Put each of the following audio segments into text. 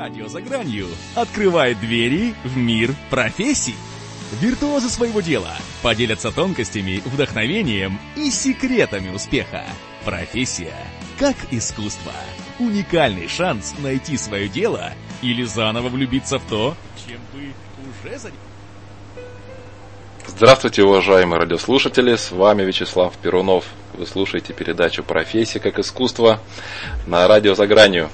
Радио за гранью открывает двери в мир профессий. Виртуозы своего дела поделятся тонкостями, вдохновением и секретами успеха. Профессия как искусство. Уникальный шанс найти свое дело или заново влюбиться в то, чем вы уже занимаетесь. Здравствуйте, уважаемые радиослушатели, с вами Вячеслав Перунов. Вы слушаете передачу «Профессия как искусство» на радио «За гранью».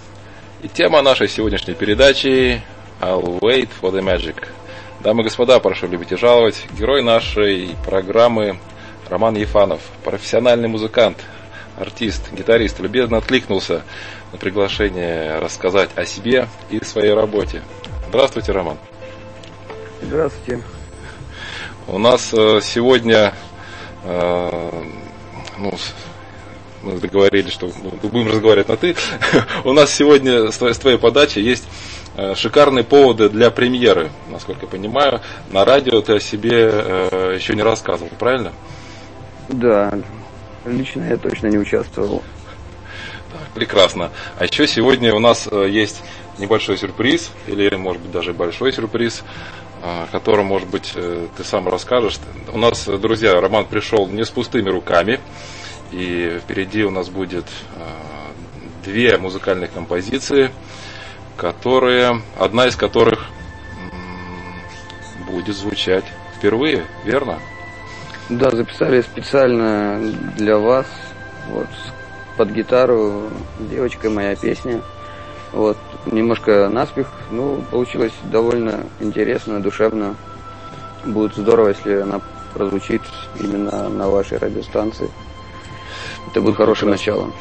И тема нашей сегодняшней передачи «I'll wait for the magic». Дамы и господа, прошу любить и жаловать, герой нашей программы Роман Ефанов, профессиональный музыкант, артист, гитарист, любезно откликнулся на приглашение рассказать о себе и своей работе. Здравствуйте, Роман. Здравствуйте. У нас э, сегодня э, ну, мы договорились, что ну, будем разговаривать на ты. У нас сегодня с твоей подачи есть э, шикарные поводы для премьеры, насколько я понимаю. На радио ты о себе еще не рассказывал, правильно? Да, лично я точно не участвовал. Так, прекрасно. А еще сегодня у нас есть небольшой сюрприз, или может быть даже большой сюрприз о котором, может быть, э, ты сам расскажешь. У нас, друзья, Роман пришел не с пустыми руками, и впереди у нас будет э, две музыкальные композиции, которые, одна из которых будет звучать впервые, верно? Да, записали специально для вас, вот, под гитару, девочка моя песня. Вот, немножко наспех, ну, получилось довольно интересно, душевно. Будет здорово, если она прозвучит именно на вашей радиостанции. Это будет хорошим началом.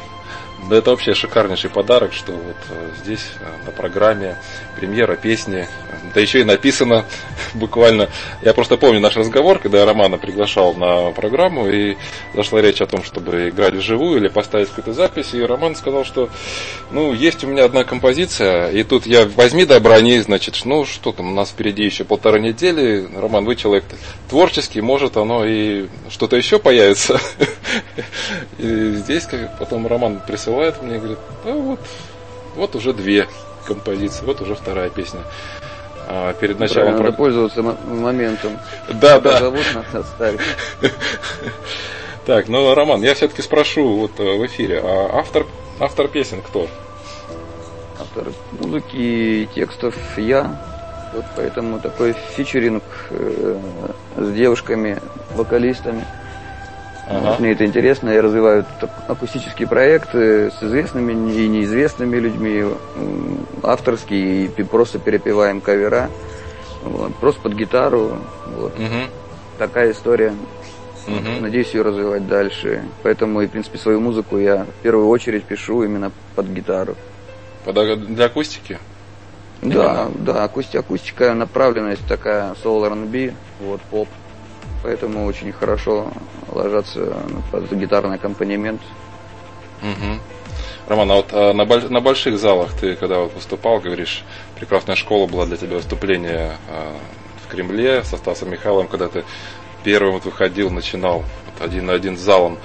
Да это вообще шикарнейший подарок, что вот э, здесь э, на программе премьера песни, да еще и написано буквально. Я просто помню наш разговор, когда я Романа приглашал на программу, и зашла речь о том, чтобы играть вживую или поставить какую-то запись, и Роман сказал, что ну, есть у меня одна композиция, и тут я возьми да брони, значит, ну что там, у нас впереди еще полторы недели, Роман, вы человек творческий, может оно и что-то еще появится. И здесь потом Роман присылает мне, говорит, ну вот, вот уже две композиции, вот уже вторая песня. А перед началом... Надо про... пользоваться моментом. Да, да. Зовут, надо оставить. Так, ну, Роман, я все-таки спрошу вот э, в эфире, а автор, автор песен кто? Автор музыки и текстов я. Вот поэтому такой фичеринг э, с девушками, вокалистами. Ага. Мне это интересно, я развиваю акустические проекты с известными и неизвестными людьми, авторские, и просто перепеваем кавера, вот, просто под гитару. Вот. Угу. Такая история. Угу. Надеюсь ее развивать дальше. Поэтому и, в принципе, свою музыку я в первую очередь пишу именно под гитару. Под, для акустики? Да, именно? да, акустика, акустика направленность такая, soul R&B, вот, поп. Поэтому очень хорошо ложатся под гитарный аккомпанемент. Угу. Роман, а вот а на, боль, на больших залах ты когда вот выступал, говоришь, прекрасная школа была для тебя выступление а, в Кремле со Стасом Михайловым, когда ты первым вот выходил, начинал вот один на один с залом.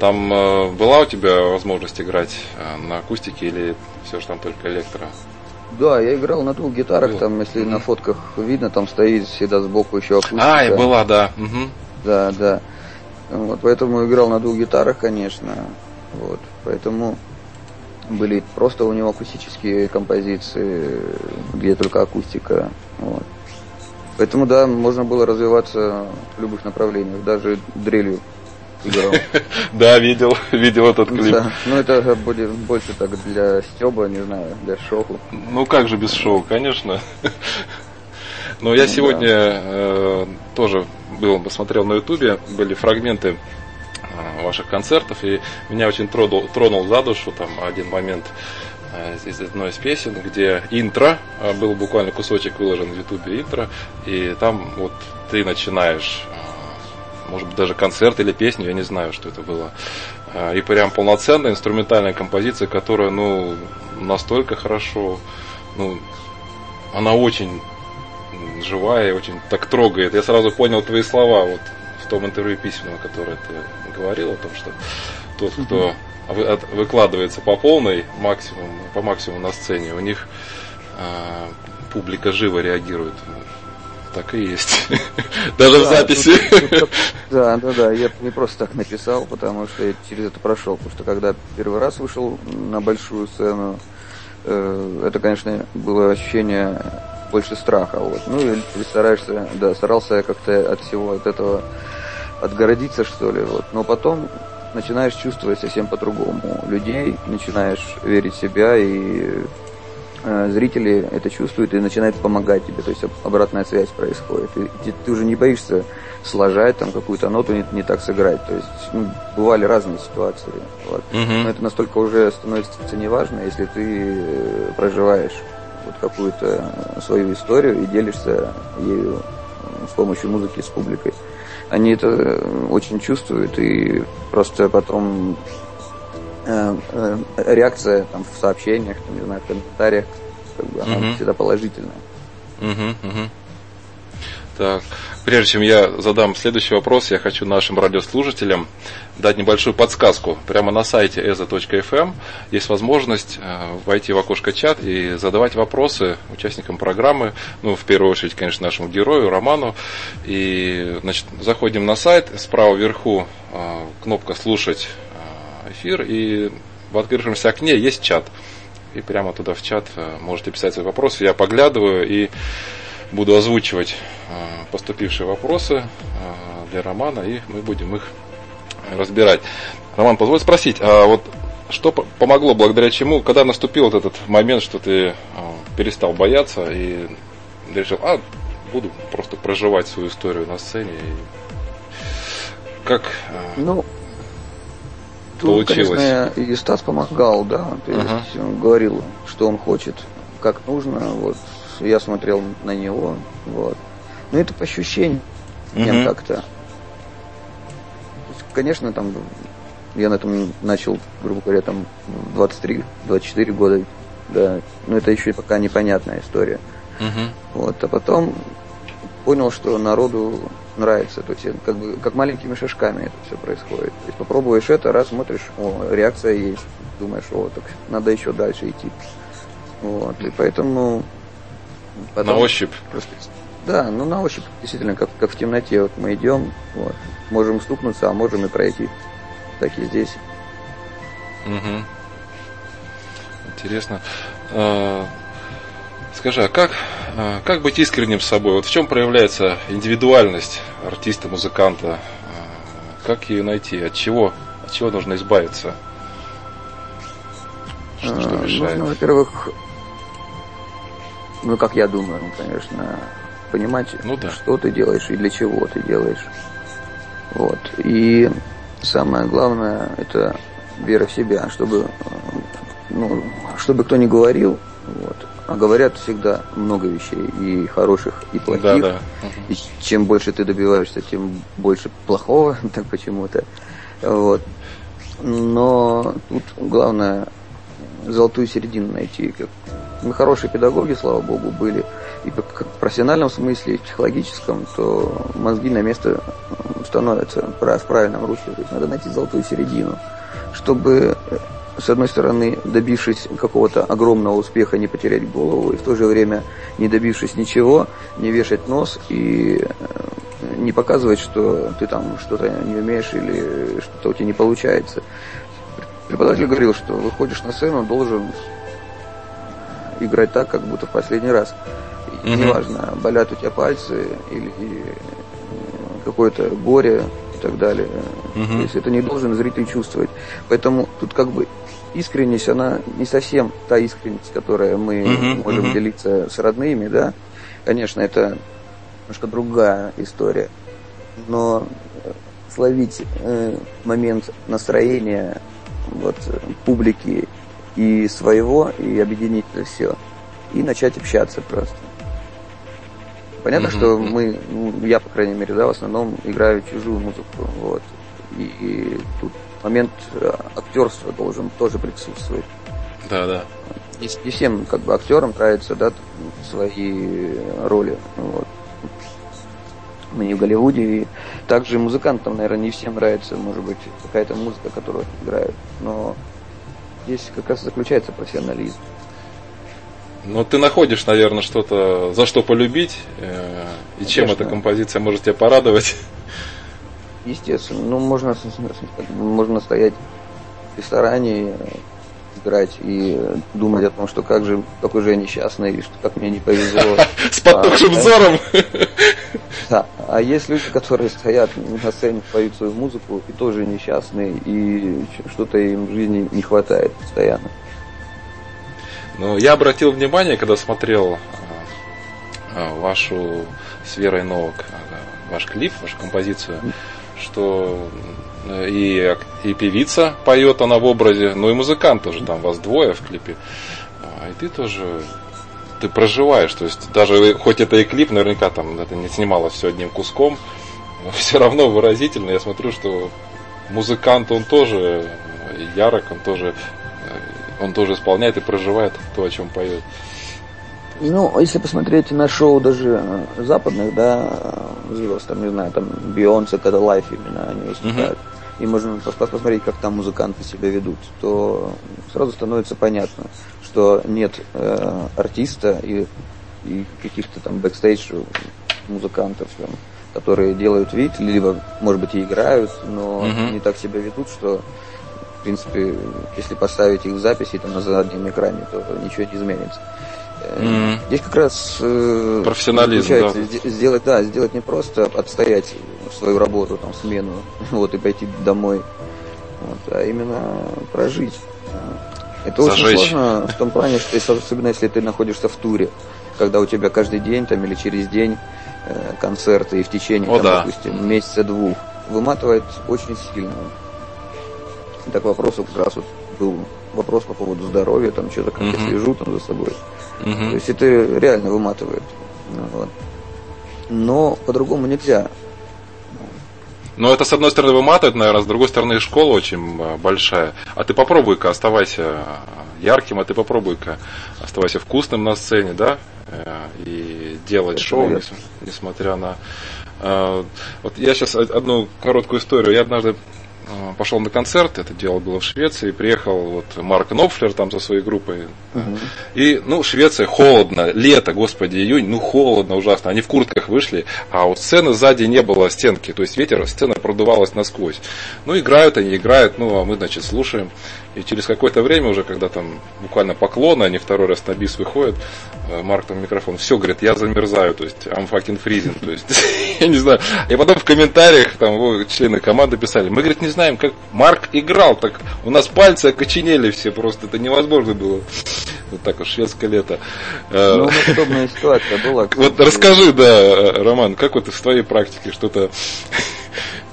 Там э, была у тебя возможность играть э, на акустике или все же там только электро? Да, я играл на двух гитарах, Был. там, если mm-hmm. на фотках видно, там стоит всегда сбоку еще акустика. А, и была, да. Угу. Да, да. Вот, поэтому играл на двух гитарах, конечно. Вот, поэтому были просто у него акустические композиции, где только акустика. Вот. Поэтому, да, можно было развиваться в любых направлениях, даже дрелью играл. Да, видел, видел этот клип. Ну это будет больше так для стеба, не знаю, для шоу. Ну как же без шоу, конечно. Но я ну сегодня э, тоже был, посмотрел на ютубе, были фрагменты э, ваших концертов, и меня очень тронул, тронул за душу там один момент э, из одной из песен, где интро, был буквально кусочек выложен в ютубе интро, и там вот ты начинаешь может быть, даже концерт или песню, я не знаю, что это было. А, и прям полноценная инструментальная композиция, которая, ну, настолько хорошо, ну, она очень живая и очень так трогает. Я сразу понял твои слова вот в том интервью письменном, которое ты говорил о том, что тот, кто выкладывается по полной максимум, по максимуму на сцене, у них а, публика живо реагирует. Так и есть. Даже в записи. Да, да, да. Я не просто так написал, потому что я через это прошел. Потому что когда первый раз вышел на большую сцену, э, это, конечно, было ощущение больше страха. Вот. Ну и стараешься, да, старался как-то от всего от этого отгородиться, что ли. Вот. Но потом начинаешь чувствовать совсем по-другому людей, начинаешь верить в себя и зрители это чувствуют и начинают помогать тебе, то есть обратная связь происходит. И ты уже не боишься сложать там какую-то ноту не, не так сыграть. То есть ну, бывали разные ситуации. Вот. Uh-huh. Но это настолько уже становится неважно, если ты э, проживаешь вот какую-то свою историю и делишься ею с помощью музыки с публикой. Они это очень чувствуют и просто потом Э, э, реакция там, в сообщениях, там, не знаю, в комментариях, как бы, она угу. всегда положительная. Угу, угу. Так, прежде чем я задам следующий вопрос, я хочу нашим радиослушателям дать небольшую подсказку. Прямо на сайте eza.fm есть возможность э, войти в окошко чат и задавать вопросы участникам программы, ну, в первую очередь, конечно, нашему герою, Роману. И, значит, заходим на сайт, справа вверху кнопка «Слушать эфир, и в открывшемся окне есть чат. И прямо туда в чат э, можете писать свои вопросы. Я поглядываю и буду озвучивать э, поступившие вопросы э, для Романа, и мы будем их разбирать. Роман, позволь спросить, а вот что помогло, благодаря чему, когда наступил вот этот момент, что ты перестал бояться и решил, а, буду просто проживать свою историю на сцене. И как... Ну, Тут, конечно, и Стас помогал, да. То есть uh-huh. он говорил, что он хочет, как нужно. Вот я смотрел на него. Вот. Но это по ощущениям uh-huh. как-то. Конечно, там я на этом начал, грубо говоря, там 23-24 года. Да. Но это еще пока непонятная история. Uh-huh. Вот. А потом понял, что народу нравится. То есть как бы как маленькими шажками это все происходит. То есть попробуешь это, раз смотришь, о, реакция есть, думаешь, о, так надо еще дальше идти. Вот. И поэтому потом, на ощупь. Просто, да, ну на ощупь, действительно, как, как в темноте. Вот мы идем, вот, можем стукнуться, а можем и пройти. Так и здесь. Угу. Интересно. А, Скажи, а как, а, как быть искренним с собой? Вот в чем проявляется индивидуальность артиста, музыканта? А, как ее найти? От чего, от чего нужно избавиться? Что, что мешает? Нужно, во-первых, ну, как я думаю, конечно, понимать, ну, да. что ты делаешь и для чего ты делаешь. Вот. И самое главное, это вера в себя, чтобы, ну, чтобы кто ни говорил, вот, а говорят всегда много вещей, и хороших, и плохих. Да, да. И чем больше ты добиваешься, тем больше плохого, так почему-то. Вот. Но тут главное золотую середину найти. Как мы хорошие педагоги, слава богу, были. И как в профессиональном смысле, и в психологическом, то мозги на место становятся в правильном русле. То есть надо найти золотую середину, чтобы с одной стороны, добившись какого-то огромного успеха, не потерять голову, и в то же время, не добившись ничего, не вешать нос и э, не показывать, что ты там что-то не умеешь или что-то у тебя не получается. Преподаватель говорил, что выходишь на сцену, должен играть так, как будто в последний раз. Mm-hmm. Неважно, болят у тебя пальцы или э, какое-то горе и так далее. Угу. То есть это не должен зритель чувствовать. Поэтому тут как бы искренность, она не совсем та искренность, которая мы uh-huh, можем uh-huh. делиться с родными, да. Конечно, это немножко другая история. Но словить э, момент настроения вот, публики и своего, и объединить это все. И начать общаться просто. Понятно, uh-huh, что мы, ну, я, по крайней мере, да, в основном играю чужую музыку. Вот. И, и тут момент э, актерства должен тоже присутствовать. Да, да. Не, не всем как бы актерам нравятся, да, свои роли. Вот. Мы не в Голливуде, и также музыкантам, наверное, не всем нравится, может быть, какая-то музыка, которую играют. Но здесь как раз заключается профессионализм. Но ты находишь, наверное, что-то, за что полюбить, э, и чем эта композиция может тебя порадовать. Естественно. Ну, можно, можно стоять в ресторане, играть и думать о том, что как же, какой же я несчастный, и что как мне не повезло. С потухшим а, взором. Да. А есть люди, которые стоят на сцене, поют свою музыку, и тоже несчастные, и что-то им в жизни не хватает постоянно. Ну, я обратил внимание, когда смотрел а, вашу с Верой Новак, а, ваш клип, вашу композицию, что э, и, и певица поет она в образе, ну и музыкант тоже, там вас двое в клипе. А, и ты тоже ты проживаешь, то есть даже хоть это и клип, наверняка там это не снималось все одним куском, но все равно выразительно. Я смотрю, что музыкант он тоже ярок, он тоже э, он тоже исполняет и проживает то, о чем поет. Ну, если посмотреть на шоу даже э, западных, да, звезд, там, не знаю, там, Бейонсе, когда live именно они выступают, uh-huh. и можно посмотреть, как там музыканты себя ведут, то сразу становится понятно, что нет э, артиста и, и каких-то там бэкстейдж музыкантов, там, которые делают вид, либо, может быть, и играют, но uh-huh. не так себя ведут, что в принципе, если поставить их в записи там на заднем экране, то ничего не изменится. Mm. Здесь как раз э, профессионализм, да. сделать, да, сделать не просто отстоять свою работу, там, смену, вот, и пойти домой, вот, а именно прожить. Это Зажечь. очень сложно в том плане, что если, особенно если ты находишься в туре, когда у тебя каждый день там или через день э, концерты и в течение, О, там, да. допустим, месяца двух, выматывает очень сильно. Так вопросу как раз вот был вопрос по поводу здоровья, там что-то как mm-hmm. я слежу там за собой. Угу. То есть это реально выматывает. Вот. Но по-другому нельзя. Но это, с одной стороны, выматывает, наверное, с другой стороны, школа очень э, большая. А ты попробуй-ка, оставайся э, ярким, а ты попробуй-ка, оставайся вкусным на сцене, да, э, и делать это шоу, наверное. несмотря на... Вот я сейчас одну короткую историю. Я однажды а, пошел на концерт, это дело было в Швеции, приехал вот Марк Нопфлер там со своей группой. Uh-huh. И, ну, Швеция холодно, лето, господи, июнь, ну, холодно ужасно. Они в куртках вышли, а вот сцены сзади не было стенки, то есть ветер, сцена продувалась насквозь. Ну, играют они, играют, ну, а мы, значит, слушаем. И через какое-то время уже, когда там буквально поклоны, они второй раз на бис выходят, э, Марк там микрофон, все, говорит, я замерзаю, то есть I'm fucking freezing, то есть, я не знаю. И потом в комментариях там члены команды писали, мы, говорит, не знаем, как Марк играл, так у нас пальцы окоченели все, просто это невозможно было. Вот так вот, шведское лето. Э, ну, подобная ситуация была. Вот расскажи, да, Роман, как вот в твоей практике что-то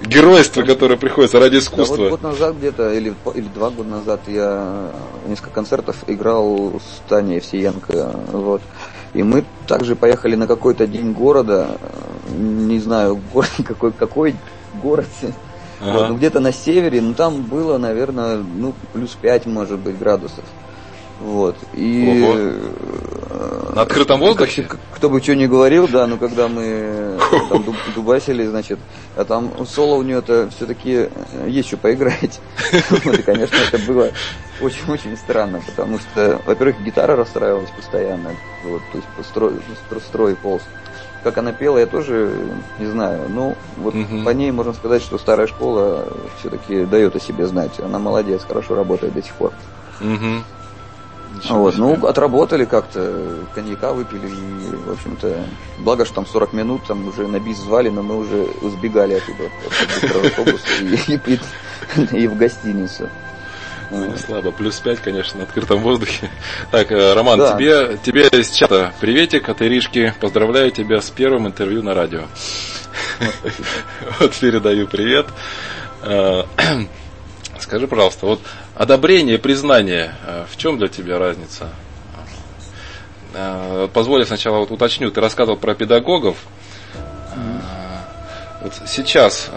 геройство, которое приходится ради искусства. Да, вот год назад где-то, или, или два года назад я несколько концертов играл с Таней Евсеенко. Вот. И мы также поехали на какой-то день города, не знаю, город, какой, какой город, ага. вот, ну, где-то на севере, но там было, наверное, ну, плюс 5, может быть, градусов. Вот. И Ого. Э, на открытом воздухе? Как, кто бы что ни говорил, да, но когда мы там дубасили, значит, а там соло у нее-то все-таки э, есть что поиграть. Вот, и, конечно, это было очень-очень странно, потому что, во-первых, гитара расстраивалась постоянно, вот, то есть строй, строй полз. Как она пела, я тоже не знаю. Ну, вот угу. по ней можно сказать, что старая школа все-таки дает о себе знать. Она молодец, хорошо работает до сих пор. Угу. Вот, ну, отработали как-то, коньяка выпили, и, в общем-то, благо, что там 40 минут, там уже на бис звали, но мы уже сбегали оттуда, и, в гостиницу. Ну, не слабо. Плюс 5, конечно, на открытом воздухе. Так, э, Роман, да. тебе, тебе из чата приветик от Иришки. Поздравляю тебя с первым интервью на радио. Вот передаю привет. Э, скажи, пожалуйста, вот Одобрение, признание. Э, в чем для тебя разница? Э, позволь сначала вот уточню. Ты рассказывал про педагогов. Э, вот сейчас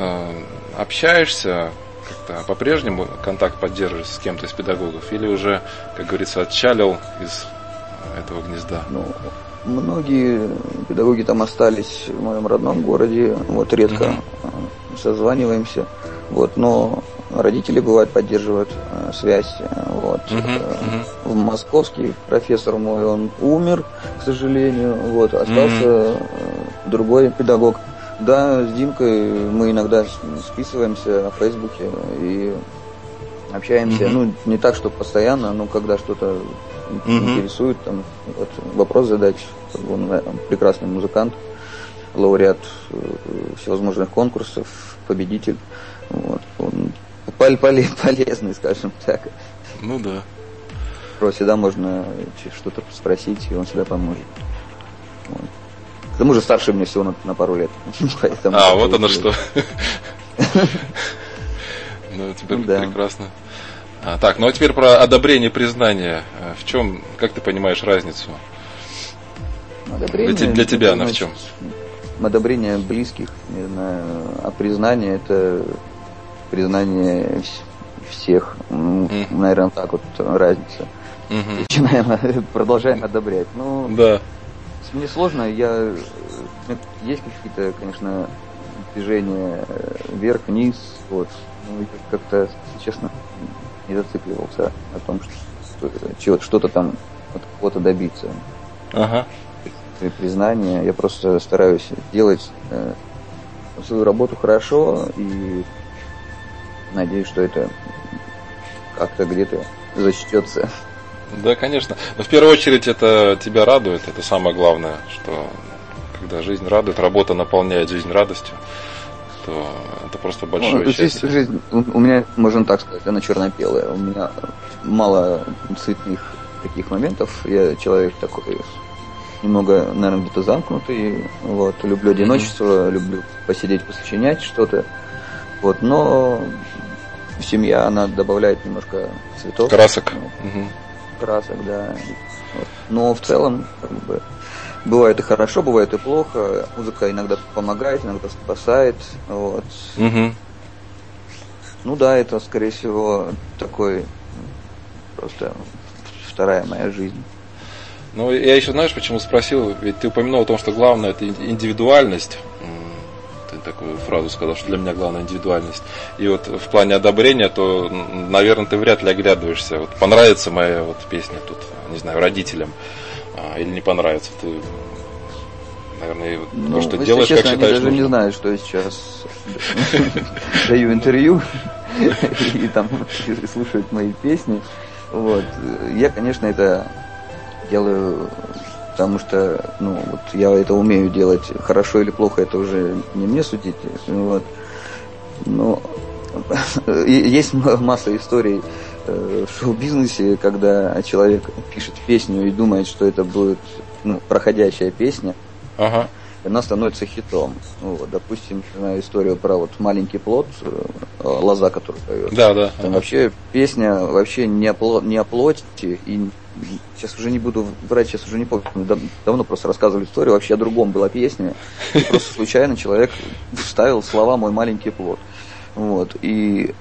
общаешься как-то по-прежнему контакт поддерживаешь с кем-то из педагогов или уже, как говорится, отчалил из этого гнезда? Ну, многие педагоги там остались в моем родном городе, вот редко угу. созваниваемся, вот, но родители бывают поддерживают, связь. Вот. Uh-huh, В московский профессор мой, он умер, к сожалению. Вот. Остался uh-huh. другой педагог. Да, с Димкой мы иногда списываемся в Фейсбуке и общаемся. Mm-hmm. Ну, не так, что постоянно, но когда что-то mm-hmm. интересует, там, вот, вопрос задать. Он прекрасный музыкант, лауреат э, всевозможных конкурсов, победитель. Вот. Он полезный, скажем так. Ну да. Про всегда можно что-то спросить, и он всегда поможет. Вот. К тому же старше мне всего на, на пару лет. а, вот оно что. Ну, теперь ну, да. прекрасно. А, так, ну а теперь про одобрение признание. А, в чем, как ты понимаешь разницу? Одобрение, для, для тебя она в чем? Одобрение близких, не знаю, а признание это признание всех. Ну, mm. Наверное, так вот разница. Mm-hmm. Начинаем, продолжаем одобрять. Ну, да. Мне сложно, я есть какие-то, конечно, движения э, вверх-вниз, вот. Ну, как-то, честно, не зацикливался о том, что что-то там от кого-то добиться. Ага. Признание. Я просто стараюсь делать э, свою работу хорошо и надеюсь, что это как-то где-то зачтется. Да, конечно. Но в первую очередь это тебя радует, это самое главное, что когда жизнь радует, работа наполняет жизнь радостью то это просто ну, большое ну, счастье. Жизнь, у меня, можно так сказать, она черно-белая. У меня мало цветных таких моментов. Я человек такой немного, наверное, где-то замкнутый. Вот, люблю одиночество, mm-hmm. люблю посидеть, посочинять что-то. Вот, но семья, она добавляет немножко цветов. Красок. Вот, угу. Красок, да. Вот. Но в целом, как бы, Бывает и хорошо, бывает и плохо. Музыка иногда помогает, иногда спасает. Вот. Угу. Ну да, это, скорее всего, такой просто вторая моя жизнь. Ну, я еще, знаешь, почему спросил? Ведь ты упомянул о том, что главное это индивидуальность. Ты такую фразу сказал, что для меня главная индивидуальность. И вот в плане одобрения, то, наверное, ты вряд ли оглядываешься. Вот понравится моя вот песня тут, не знаю, родителям а, или не понравится. Ты, наверное, ну, то, что делаешь, честно, как считаешь они даже не знаю, что я сейчас даю интервью и там слушают мои песни. Вот. Я, конечно, это делаю, потому что, ну, вот я это умею делать. Хорошо или плохо, это уже не мне судить. Вот. Но есть масса историй Э, в шоу-бизнесе, когда человек пишет песню и думает, что это будет ну, проходящая песня, ага. она становится хитом. Ну, вот, допустим, знаю историю про вот маленький плод, э, лоза, который поет. Да, да. Там ага. вообще песня вообще не о, плод, не о плоти и сейчас уже не буду врать, сейчас уже не помню, давно просто рассказывали историю, вообще о другом была песня, просто случайно человек вставил слова «мой маленький плод». Вот, и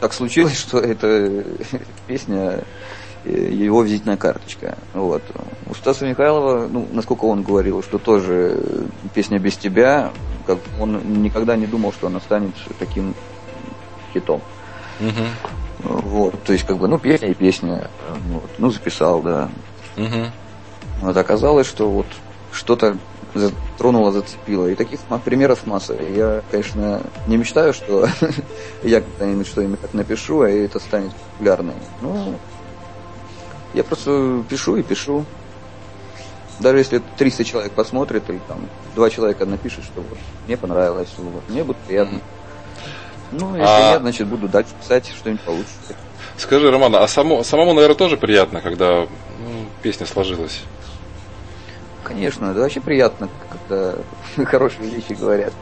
так случилось, что эта песня э, его визитная карточка. Вот. У Стаса Михайлова, ну, насколько он говорил, что тоже песня без тебя, как он никогда не думал, что она станет таким хитом. Угу. Вот, то есть, как бы, ну, песня и песня. Вот. Ну, записал, да. Угу. Вот оказалось, что вот что-то затронула, зацепила. И таких примеров масса. Я, конечно, не мечтаю, что я когда-нибудь что-нибудь напишу, а это станет популярным. Ну, я просто пишу и пишу. Даже если 300 человек посмотрит, или там два человека напишут, что вот, мне понравилось, вот, мне будет приятно. Ну, если а... нет, значит, буду дальше писать, что-нибудь получится. Скажи, Роман, а само, самому, наверное, тоже приятно, когда ну, песня сложилась? Конечно, это вообще приятно, когда хорошие вещи говорят.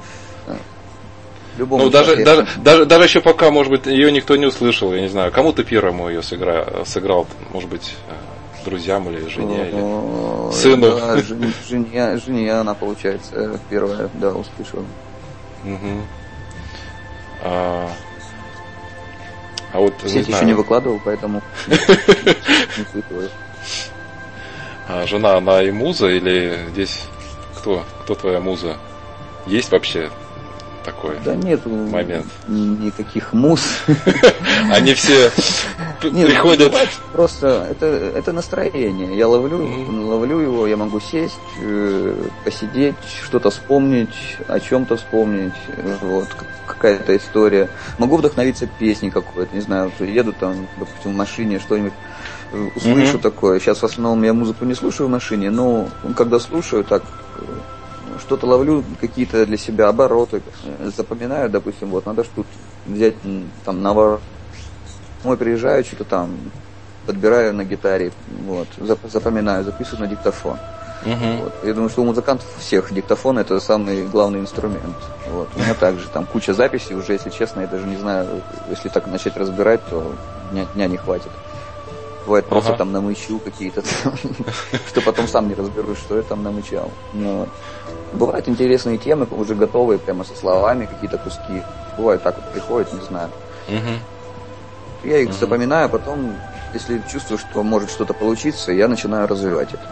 Любому ну, даже, даже, даже, даже еще пока, может быть, ее никто не услышал, я не знаю, кому ты первому ее сыгра, сыграл, может быть, э, друзьям или жене, или сыну. Да, жене, жене она, получается, первая, да, услышала. Угу. А, а вот, Сеть не еще знаю. не выкладывал, поэтому. А жена, она и муза или здесь кто? Кто твоя муза? Есть вообще такой да нет момент? никаких муз. Они все Нет, приходят. Просто это, это настроение. Я ловлю, ловлю его, я могу сесть, э, посидеть, что-то вспомнить, о чем-то вспомнить, вот, какая-то история. Могу вдохновиться песней какой-то, не знаю, еду там, допустим, в машине, что-нибудь э, услышу mm-hmm. такое. Сейчас в основном я музыку не слушаю в машине, но когда слушаю, так э, что-то ловлю, какие-то для себя обороты, запоминаю, допустим, вот надо что-то взять там на Мой приезжаю, что-то там подбираю на гитаре, вот, запоминаю, записываю на диктофон. Uh-huh. Вот. Я думаю, что у музыкантов всех диктофон это самый главный инструмент. Вот. У меня также там куча записей уже, если честно, я даже не знаю, если так начать разбирать, то дня, дня не хватит. Бывает просто ага. там намычу какие-то, что потом сам не разберусь, что я там намычал. Бывают интересные темы, уже готовые, прямо со словами, какие-то куски. Бывает так вот приходит, не знаю. Я их запоминаю, потом, если чувствую, что может что-то получиться, я начинаю развивать это.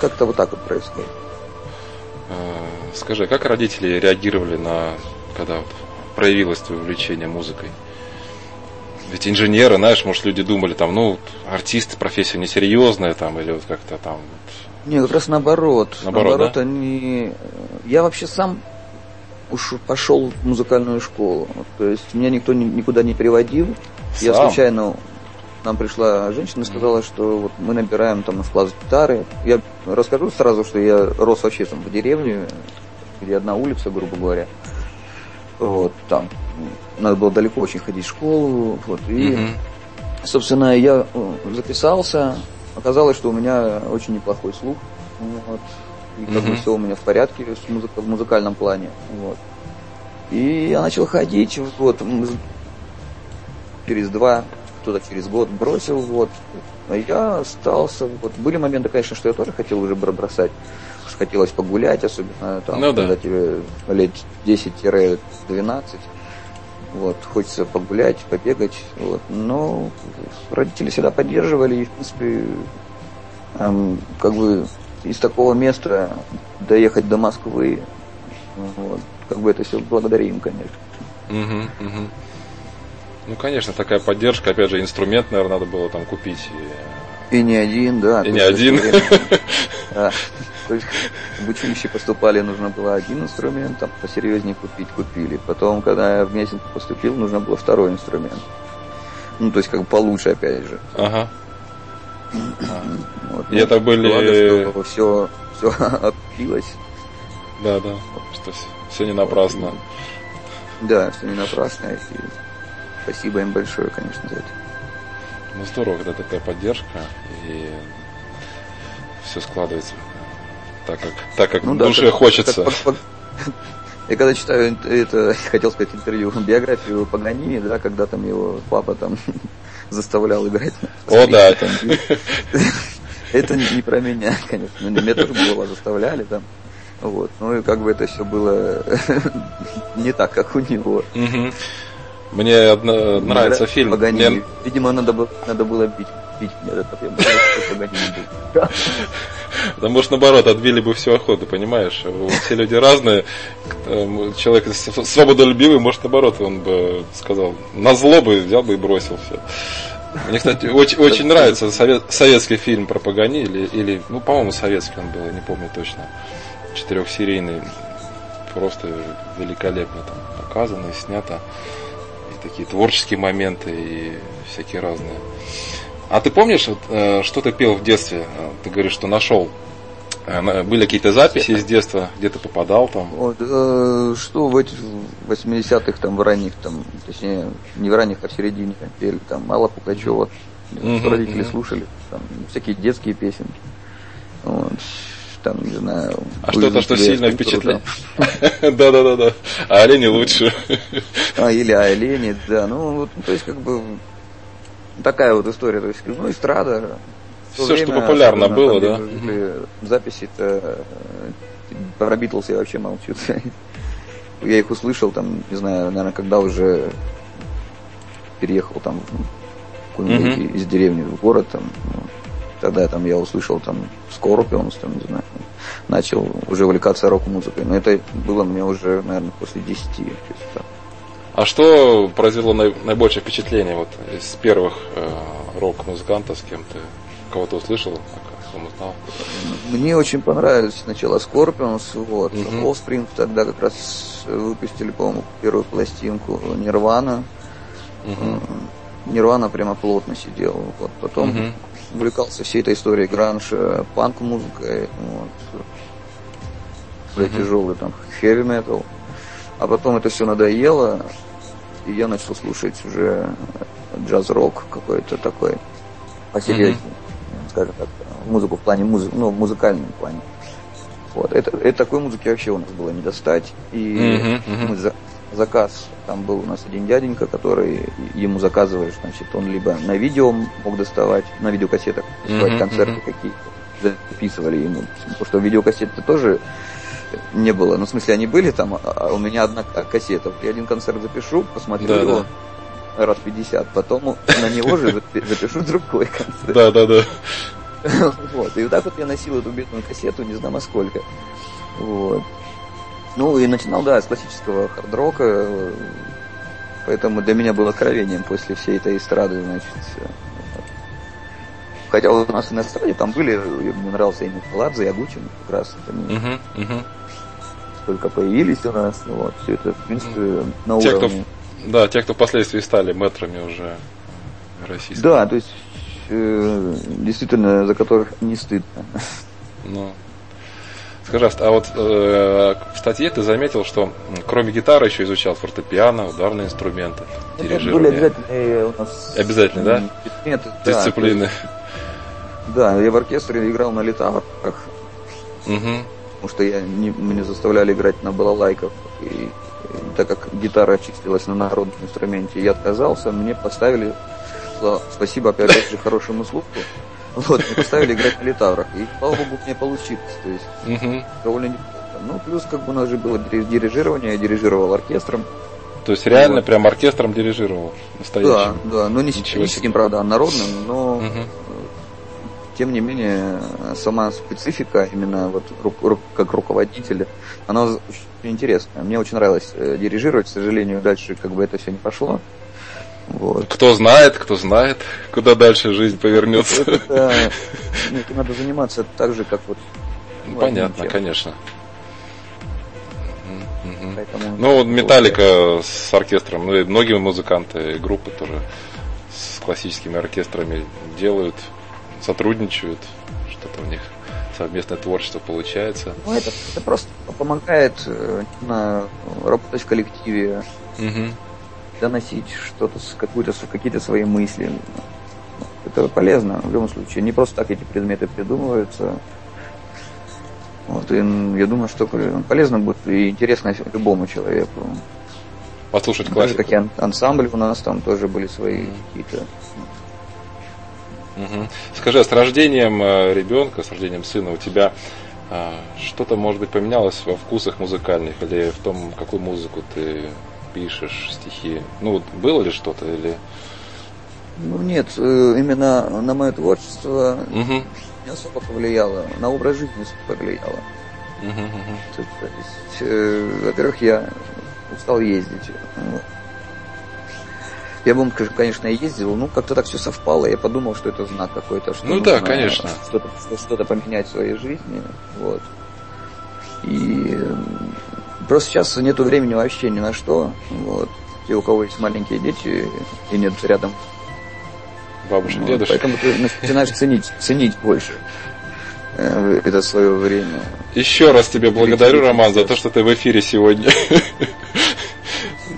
Как-то вот так вот происходит. А, скажи, как родители реагировали на, когда вот проявилось твое увлечение музыкой? Ведь инженеры, знаешь, может, люди думали, там, ну, артисты, профессия несерьезная, там, или вот как-то там. Не, как раз наоборот. Наоборот, наоборот да? они. Я вообще сам уж пошел в музыкальную школу. То есть меня никто никуда не приводил. Сам? Я случайно нам пришла женщина и сказала, что вот мы набираем там в класс гитары. Я расскажу сразу, что я рос вообще там в деревне, где одна улица, грубо говоря. Вот, там надо было далеко очень ходить в школу. Вот, и, угу. собственно, я э, записался. Оказалось, что у меня очень неплохой слух. Вот, и как бы все у меня в порядке с музык, в музыкальном плане. Вот. И я начал ходить, вот, через два, кто-то через год бросил, вот. А я остался, вот. Были моменты, конечно, что я тоже хотел уже бросать. Хотелось погулять, особенно там, ну, когда да. тебе лет 10-12 вот, хочется погулять, побегать, вот, но родители всегда поддерживали, и, в принципе, эм, как бы из такого места доехать до Москвы, вот, как бы это все благодаря им, конечно. Угу, угу. Ну, конечно, такая поддержка, опять же, инструмент, наверное, надо было там купить. И, и не один, да. И не один. Да. То есть в училище поступали, нужно было один инструмент, там посерьезнее купить, купили. Потом, когда я в месяц поступил, нужно было второй инструмент. Ну, то есть как бы получше, опять же. Ага. Вот, и ну, это были... Благо, что все, все окупилось. Да, да, что все не напрасно. Да, все не напрасно. И спасибо им большое, конечно, за это. Ну здорово, когда такая поддержка и все складывается так как, так как ну, душе да, хочется. Как, как, я когда читаю это, хотел сказать интервью, биографию Паганини, да, когда там его папа там заставлял играть. О, да. Там, это не про меня, конечно. Меня тоже было заставляли там. Вот. Ну и как бы это все было не так, как у него. Мне одно, нравится фильм. Паганини. Мне... Видимо, надо, было, надо было бить, бить это я бы Паганини был. Да может наоборот, отбили бы всю охоту, понимаешь? Все люди разные. Человек свободолюбивый, может наоборот, он бы сказал, на зло бы взял бы и бросил все. Мне, кстати, очень, очень нравится совет, советский фильм про Пагани, или, или ну, по-моему, советский он был, я не помню точно. Четырехсерийный. Просто великолепно там показано и снято. И такие творческие моменты, и всякие разные. А ты помнишь, вот, э, что ты пел в детстве? Э, ты говоришь, что нашел. Э, были какие-то записи из детства, где ты попадал там? Вот, э, что в этих 80-х, там, в ранних, там, точнее, не в ранних, а в середине там, пели, там, Алла Пугачева, mm-hmm, родители mm-hmm. слушали, там, всякие детские песенки. Вот, там, не знаю. А что-то, что сильно впечатляет. Да-да-да-да. А олени лучше. А, или олени, да. Ну, вот, то есть, как бы, такая вот история, то есть, ну, эстрада. Все, время, что популярно было, да? Записи-то про Битлз я вообще молчу. я их услышал там, не знаю, наверное, когда уже переехал там mm-hmm. из деревни в город, там, ну, тогда там я услышал там Scorpions, там, не знаю, начал уже увлекаться рок-музыкой. Но это было мне уже, наверное, после 10. То есть, так. А что произвело наибольшее впечатление вот из первых э, рок-музыкантов, с кем ты кого-то услышал, кого узнал? Мне очень понравились сначала Scorpions, вот, uh-huh. Offspring тогда как раз выпустили, по-моему, первую пластинку Нирвана. Uh-huh. Нирвана прямо плотно сидел. Вот. Потом uh-huh. увлекался всей этой историей гранж, панк-музыкой, вот. Uh-huh. тяжелый там heavy metal. А потом это все надоело, и я начал слушать уже джаз-рок какой-то такой посерьезнее, mm-hmm. скажем так, музыку в плане музыки, ну, в музыкальном плане. Вот. Это, это такой музыки вообще у нас было не достать. И mm-hmm, mm-hmm. мы за, заказ, там был у нас один дяденька, который ему заказываешь, значит, он либо на видео мог доставать, на видеокассетах, доставать mm-hmm, концерты mm-hmm. какие-то, записывали ему. Потому что видеокассеты тоже не было. Ну, в смысле, они были там, а у меня одна кассета. Я один концерт запишу, посмотрю да, его да. раз 50, потом на него же запишу другой концерт. Да, да, да. Вот. И вот так вот я носил эту бедную кассету, не знаю сколько. Вот. Ну, и начинал, да, с классического хард-рока. Поэтому для меня было откровением после всей этой эстрады, значит, Хотя у нас на эстраде там были, мне нравился именно Ладзе и Агучин, как раз. Они uh-huh, uh-huh. Только появились у нас, ну вот, все это, в принципе, на те, уровне. Кто, да, те, кто впоследствии стали мэтрами уже российскими. Да, то есть, э, действительно, за которых не стыдно. Ну. Скажи, а вот э, в статье ты заметил, что кроме гитары еще изучал фортепиано, ударные инструменты, Это дирижирование. были обязательные у нас... Обязательно, да? Дисциплины. Да, да, я в оркестре играл на литаврах. Угу. Потому что я не, меня заставляли играть на балалайках. И, и так как гитара числилась на народном инструменте, я отказался, мне поставили, спасибо опять же хорошему слуху, вот, мне поставили играть на литаврах. И, слава богу, мне получилось. То есть, угу. довольно неплохо. Ну, плюс, как бы у нас же было дирижирование, я дирижировал оркестром. То есть реально вот. прям оркестром дирижировал? Настоящим? Да, да, но не симфоническим, правда, а народным, но угу тем не менее, сама специфика, именно вот ру, ру, как руководителя, она очень интересная. Мне очень нравилось э, дирижировать, к сожалению, дальше как бы это все не пошло. Вот. Кто знает, кто знает, куда дальше жизнь повернется. Это, это, это надо заниматься так же, как вот. Ну, понятно, конечно. Поэтому, ну, Металлика с оркестром, ну и многие музыканты и группы тоже с классическими оркестрами делают сотрудничают, что-то у них совместное творчество получается. Ну, это, это просто помогает э, на, работать в коллективе, угу. доносить что-то, какую-то, какие-то свои мысли. Это полезно в любом случае. Не просто так эти предметы придумываются. Вот, и я думаю, что полезно будет и интересно любому человеку. Послушать классику. Даже как ансамбль у нас там тоже были свои какие-то Угу. Скажи, а с рождением э, ребенка, с рождением сына у тебя а, что-то, может быть, поменялось во вкусах музыкальных или в том, какую музыку ты пишешь, стихи? Ну, было ли что-то или... Ну, нет, э, именно на мое творчество угу. не особо повлияло, на образ жизни повлияло. Угу, угу. То есть, э, во-первых, я устал ездить. Я бы, конечно, ездил, ну, как-то так все совпало, я подумал, что это знак какой-то, что ну да, конечно. Что-то, что-то поменять в своей жизни, вот. И просто сейчас нету времени вообще ни на что, вот. Те, у кого есть маленькие дети и нет рядом бабушек, вот, дедушек. Поэтому ты начинаешь ценить, ценить больше э, это свое время. Еще раз тебе благодарю, Роман, за то, что ты в эфире сегодня.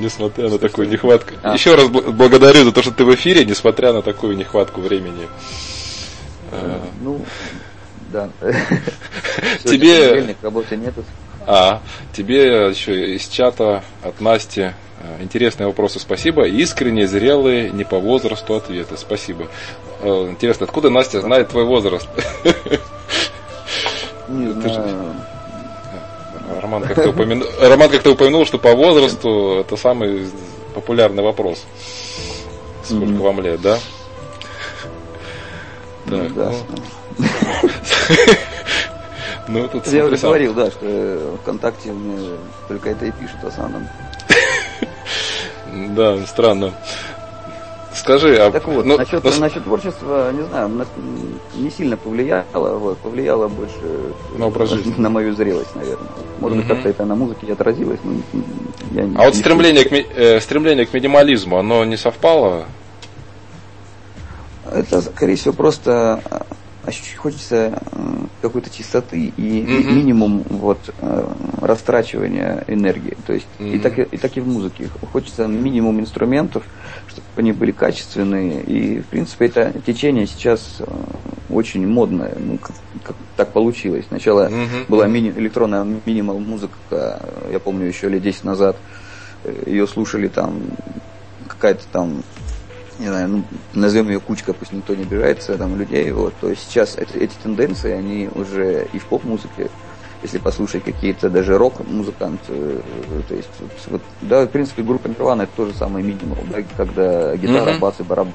несмотря на такую нехватку. А. Еще раз благодарю за то, что ты в эфире, несмотря на такую нехватку времени. Э, ну, да. Тебе... работы нету. А, тебе еще из чата от Насти э, интересные вопросы, спасибо. Искренне, зрелые, не по возрасту ответы, спасибо. Э, интересно, откуда Настя знает твой возраст? Не знаю. Роман как-то упомянул, Роман как-то упомянул, что по возрасту это самый популярный вопрос. Сколько mm-hmm. вам лет, да? Так, да. Ну, ну тут Я уже говорил, да, что ВКонтакте мне только это и пишут в основном. Да, странно. Скажи, а... Так вот, ну, насчет, ну... насчет творчества, не знаю, не сильно повлияло, вот, повлияло больше на, образ жизни. на мою зрелость, наверное. Может быть, как-то это на музыке отразилось, но я не А вот стремление к, э, стремление к минимализму, оно не совпало? Это, скорее всего, просто хочется какой-то чистоты и mm-hmm. минимум вот э, растрачивания энергии. То есть mm-hmm. и, так, и так и в музыке. Хочется минимум инструментов, чтобы они были качественные. И, в принципе, это течение сейчас э, очень модное. Ну, как, как так получилось. Сначала mm-hmm. была мини, электронная минимал музыка, я помню, еще лет 10 назад. Э, Ее слушали там какая-то там не знаю, ну, назовем ее кучка, пусть никто не обижается, там, людей, вот, то есть сейчас эти, эти тенденции, они уже и в поп-музыке, если послушать какие-то даже рок-музыканты, э, то есть, вот, да, в принципе, группа Нирвана это тоже самый минимум, да, когда гитара, mm-hmm. бас и барабан.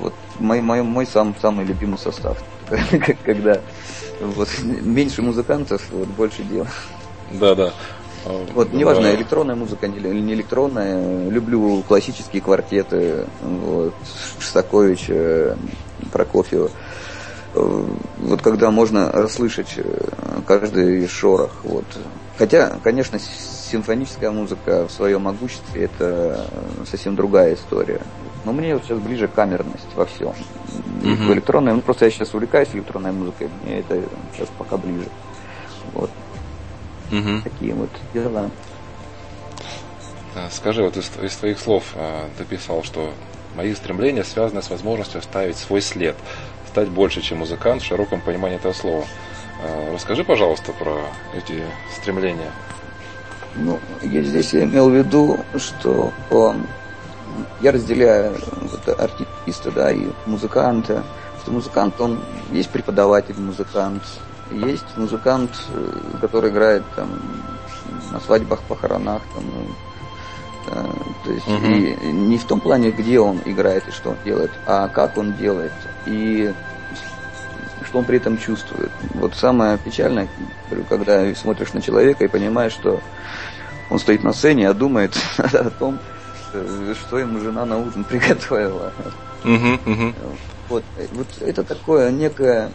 Вот мой, мой, мой сам, самый любимый состав, когда вот, меньше музыкантов, вот, больше дел. Да, да. Вот, неважно, электронная музыка или не электронная, люблю классические квартеты, вот, Шостаковича, Прокофьева. Вот когда можно расслышать э, каждый шорох. Вот. Хотя, конечно, симфоническая музыка в своем могуществе это совсем другая история. Но мне вот сейчас ближе камерность во всем. Mm-hmm. электронной, ну просто я сейчас увлекаюсь электронной музыкой, мне это сейчас пока ближе. Вот. Угу. Такие вот дела. Скажи, вот из, из твоих слов а, ты писал, что мои стремления связаны с возможностью оставить свой след, стать больше, чем музыкант в широком понимании этого слова. А, расскажи, пожалуйста, про эти стремления. Ну, я здесь я имел в виду, что он, я разделяю вот, артиста, да, и музыканта, что музыкант, он есть преподаватель, музыкант, есть музыкант, э, который играет там на свадьбах, похоронах, там, ну, э, то есть угу. и не в том плане, где он играет и что он делает, а как он делает и что он при этом чувствует. Вот самое печальное, когда смотришь на человека и понимаешь, что он стоит на сцене, а думает о том, э, что ему жена на ужин приготовила. Угу, угу. Вот, вот это такое некое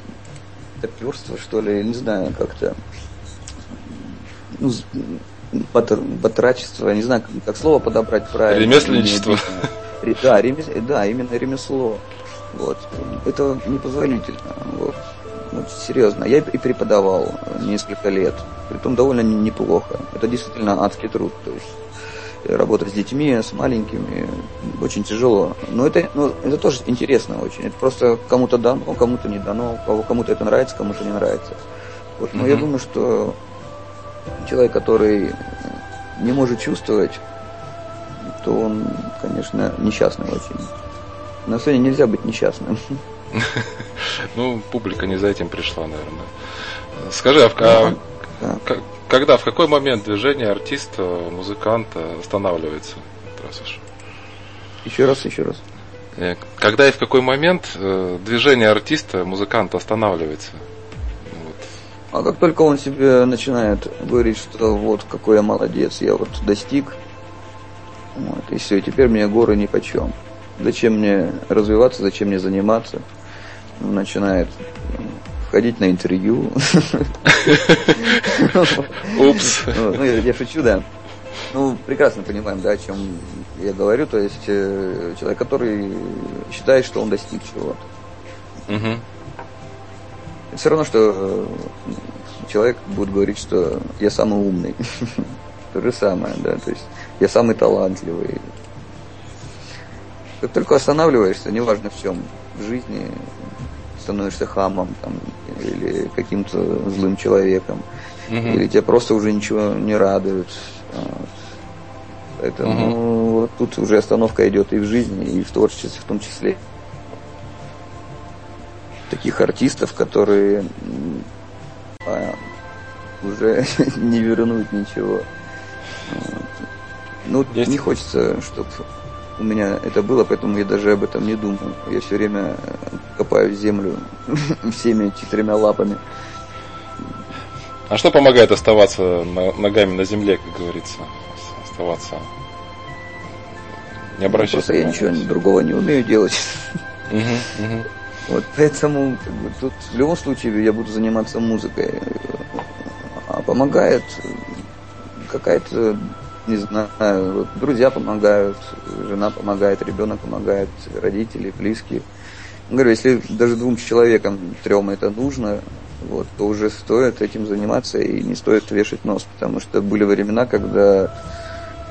актерство, что ли, не знаю, как-то ну, батр, батрачество, не знаю, как, как слово подобрать правильно. Ремесленничество. Да, ремес, да, именно ремесло. Вот. Это непозволительно. Вот. Вот, серьезно. Я и преподавал несколько лет. Притом довольно неплохо. Это действительно адский труд. То есть работать с детьми, с маленькими, очень тяжело. Но это, ну, это тоже интересно очень. Это просто кому-то дано, кому-то не дано, кому-то это нравится, кому-то не нравится. Вот. Но mm-hmm. я думаю, что человек, который не может чувствовать, то он, конечно, несчастный очень. На сцене нельзя быть несчастным. Ну, публика не за этим пришла, наверное. Скажи, а когда, в какой момент движение артиста, музыканта останавливается? Раз Еще раз, еще раз. Э, когда и в какой момент э, движение артиста, музыканта останавливается? Вот. А как только он себе начинает говорить, что вот какой я молодец, я вот достиг, вот, и все, теперь мне горы ни почем. Зачем мне развиваться, зачем мне заниматься? Начинает ходить на интервью. Упс. Ну, я шучу, да. Ну, прекрасно понимаем, да, о чем я говорю. То есть э, человек, который считает, что он достиг чего-то. Угу. Все равно, что э, человек будет говорить, что я самый умный. То же самое, да, то есть я самый талантливый. Как только останавливаешься, неважно в чем, в жизни, становишься хамом там, или каким-то злым человеком, угу. или тебя просто уже ничего не радует. Вот. Поэтому угу. вот тут уже остановка идет и в жизни, и в творчестве в том числе. Таких артистов, которые а, уже не вернуть ничего. Вот. Ну, Есть? не хочется, чтобы у меня это было, поэтому я даже об этом не думаю. Я все время копаю землю всеми четырьмя лапами. А что помогает оставаться ногами на земле, как говорится? Оставаться Не обращать. Просто я ничего другого не умею делать. Вот поэтому как бы, тут в любом случае я буду заниматься музыкой. А помогает какая-то, не знаю, вот, друзья помогают, жена помогает, ребенок помогает, родители, близкие. Говорю, если даже двум человекам, трем это нужно, вот, то уже стоит этим заниматься и не стоит вешать нос, потому что были времена, когда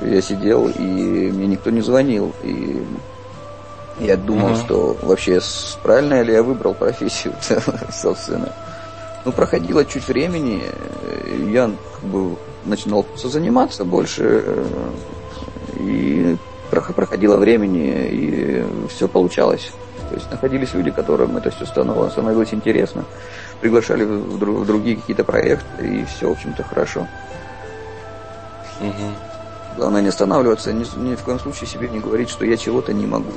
я сидел и мне никто не звонил, и я думал, uh-huh. что вообще правильно ли я выбрал профессию, собственно. Ну, проходило чуть времени, я бы начинал заниматься больше, э, и проходило времени, и все получалось. То есть находились люди, которым это все становилось интересно, приглашали в, друг, в другие какие-то проекты, и все, в общем-то, хорошо. Угу. Главное не останавливаться, ни, ни в коем случае себе не говорить, что я чего-то не могу.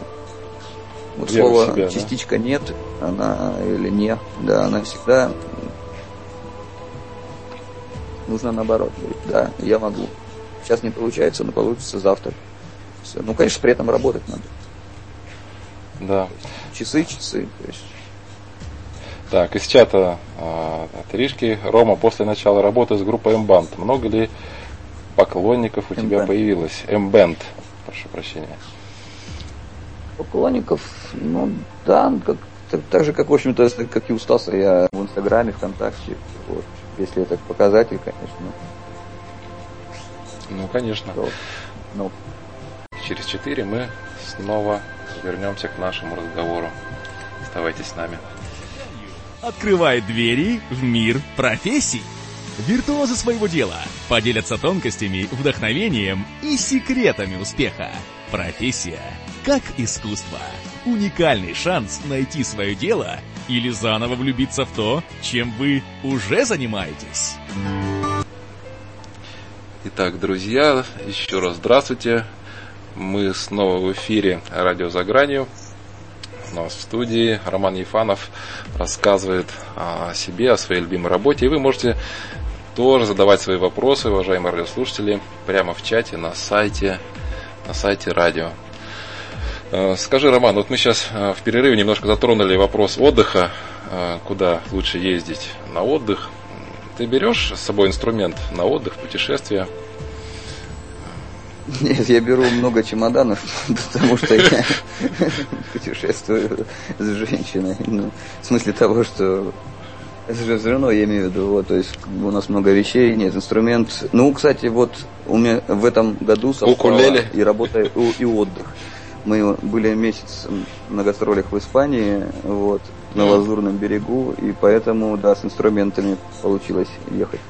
Вот Вера слово себя, частичка да? нет, она или не, да, она всегда нужно наоборот говорить, да, я могу. Сейчас не получается, но получится завтра. Все. Ну, конечно, при этом работать надо. Да. Часы, часы. То есть. Так, из чата э, Тришки. Рома, после начала работы с группой M-Band, много ли поклонников у M-Band. тебя появилось? M-Band, прошу прощения. Поклонников, ну да, как, так, так же, как, в общем-то, как и у Стаса, я в Инстаграме, ВКонтакте, вот, если это показатель, конечно. Ну, конечно. То, ну. Через четыре мы снова вернемся к нашему разговору. Оставайтесь с нами. Открывает двери в мир профессий. Виртуозы своего дела поделятся тонкостями, вдохновением и секретами успеха. Профессия как искусство. Уникальный шанс найти свое дело или заново влюбиться в то, чем вы уже занимаетесь. Итак, друзья, еще раз здравствуйте. Мы снова в эфире «Радио за гранью». У нас в студии Роман Ефанов рассказывает о себе, о своей любимой работе. И вы можете тоже задавать свои вопросы, уважаемые радиослушатели, прямо в чате на сайте, на сайте радио. Э, скажи, Роман, вот мы сейчас э, в перерыве немножко затронули вопрос отдыха, э, куда лучше ездить на отдых. Ты берешь с собой инструмент на отдых, путешествия? Нет, я беру много чемоданов, потому что я путешествую с женщиной. Ну, в смысле того, что с женой я имею в виду, вот, то есть у нас много вещей, нет, инструмент. Ну, кстати, вот у меня в этом году совпало и работа, и, и отдых. Мы были месяц на гастролях в Испании, вот, на Лазурном берегу, и поэтому, да, с инструментами получилось ехать.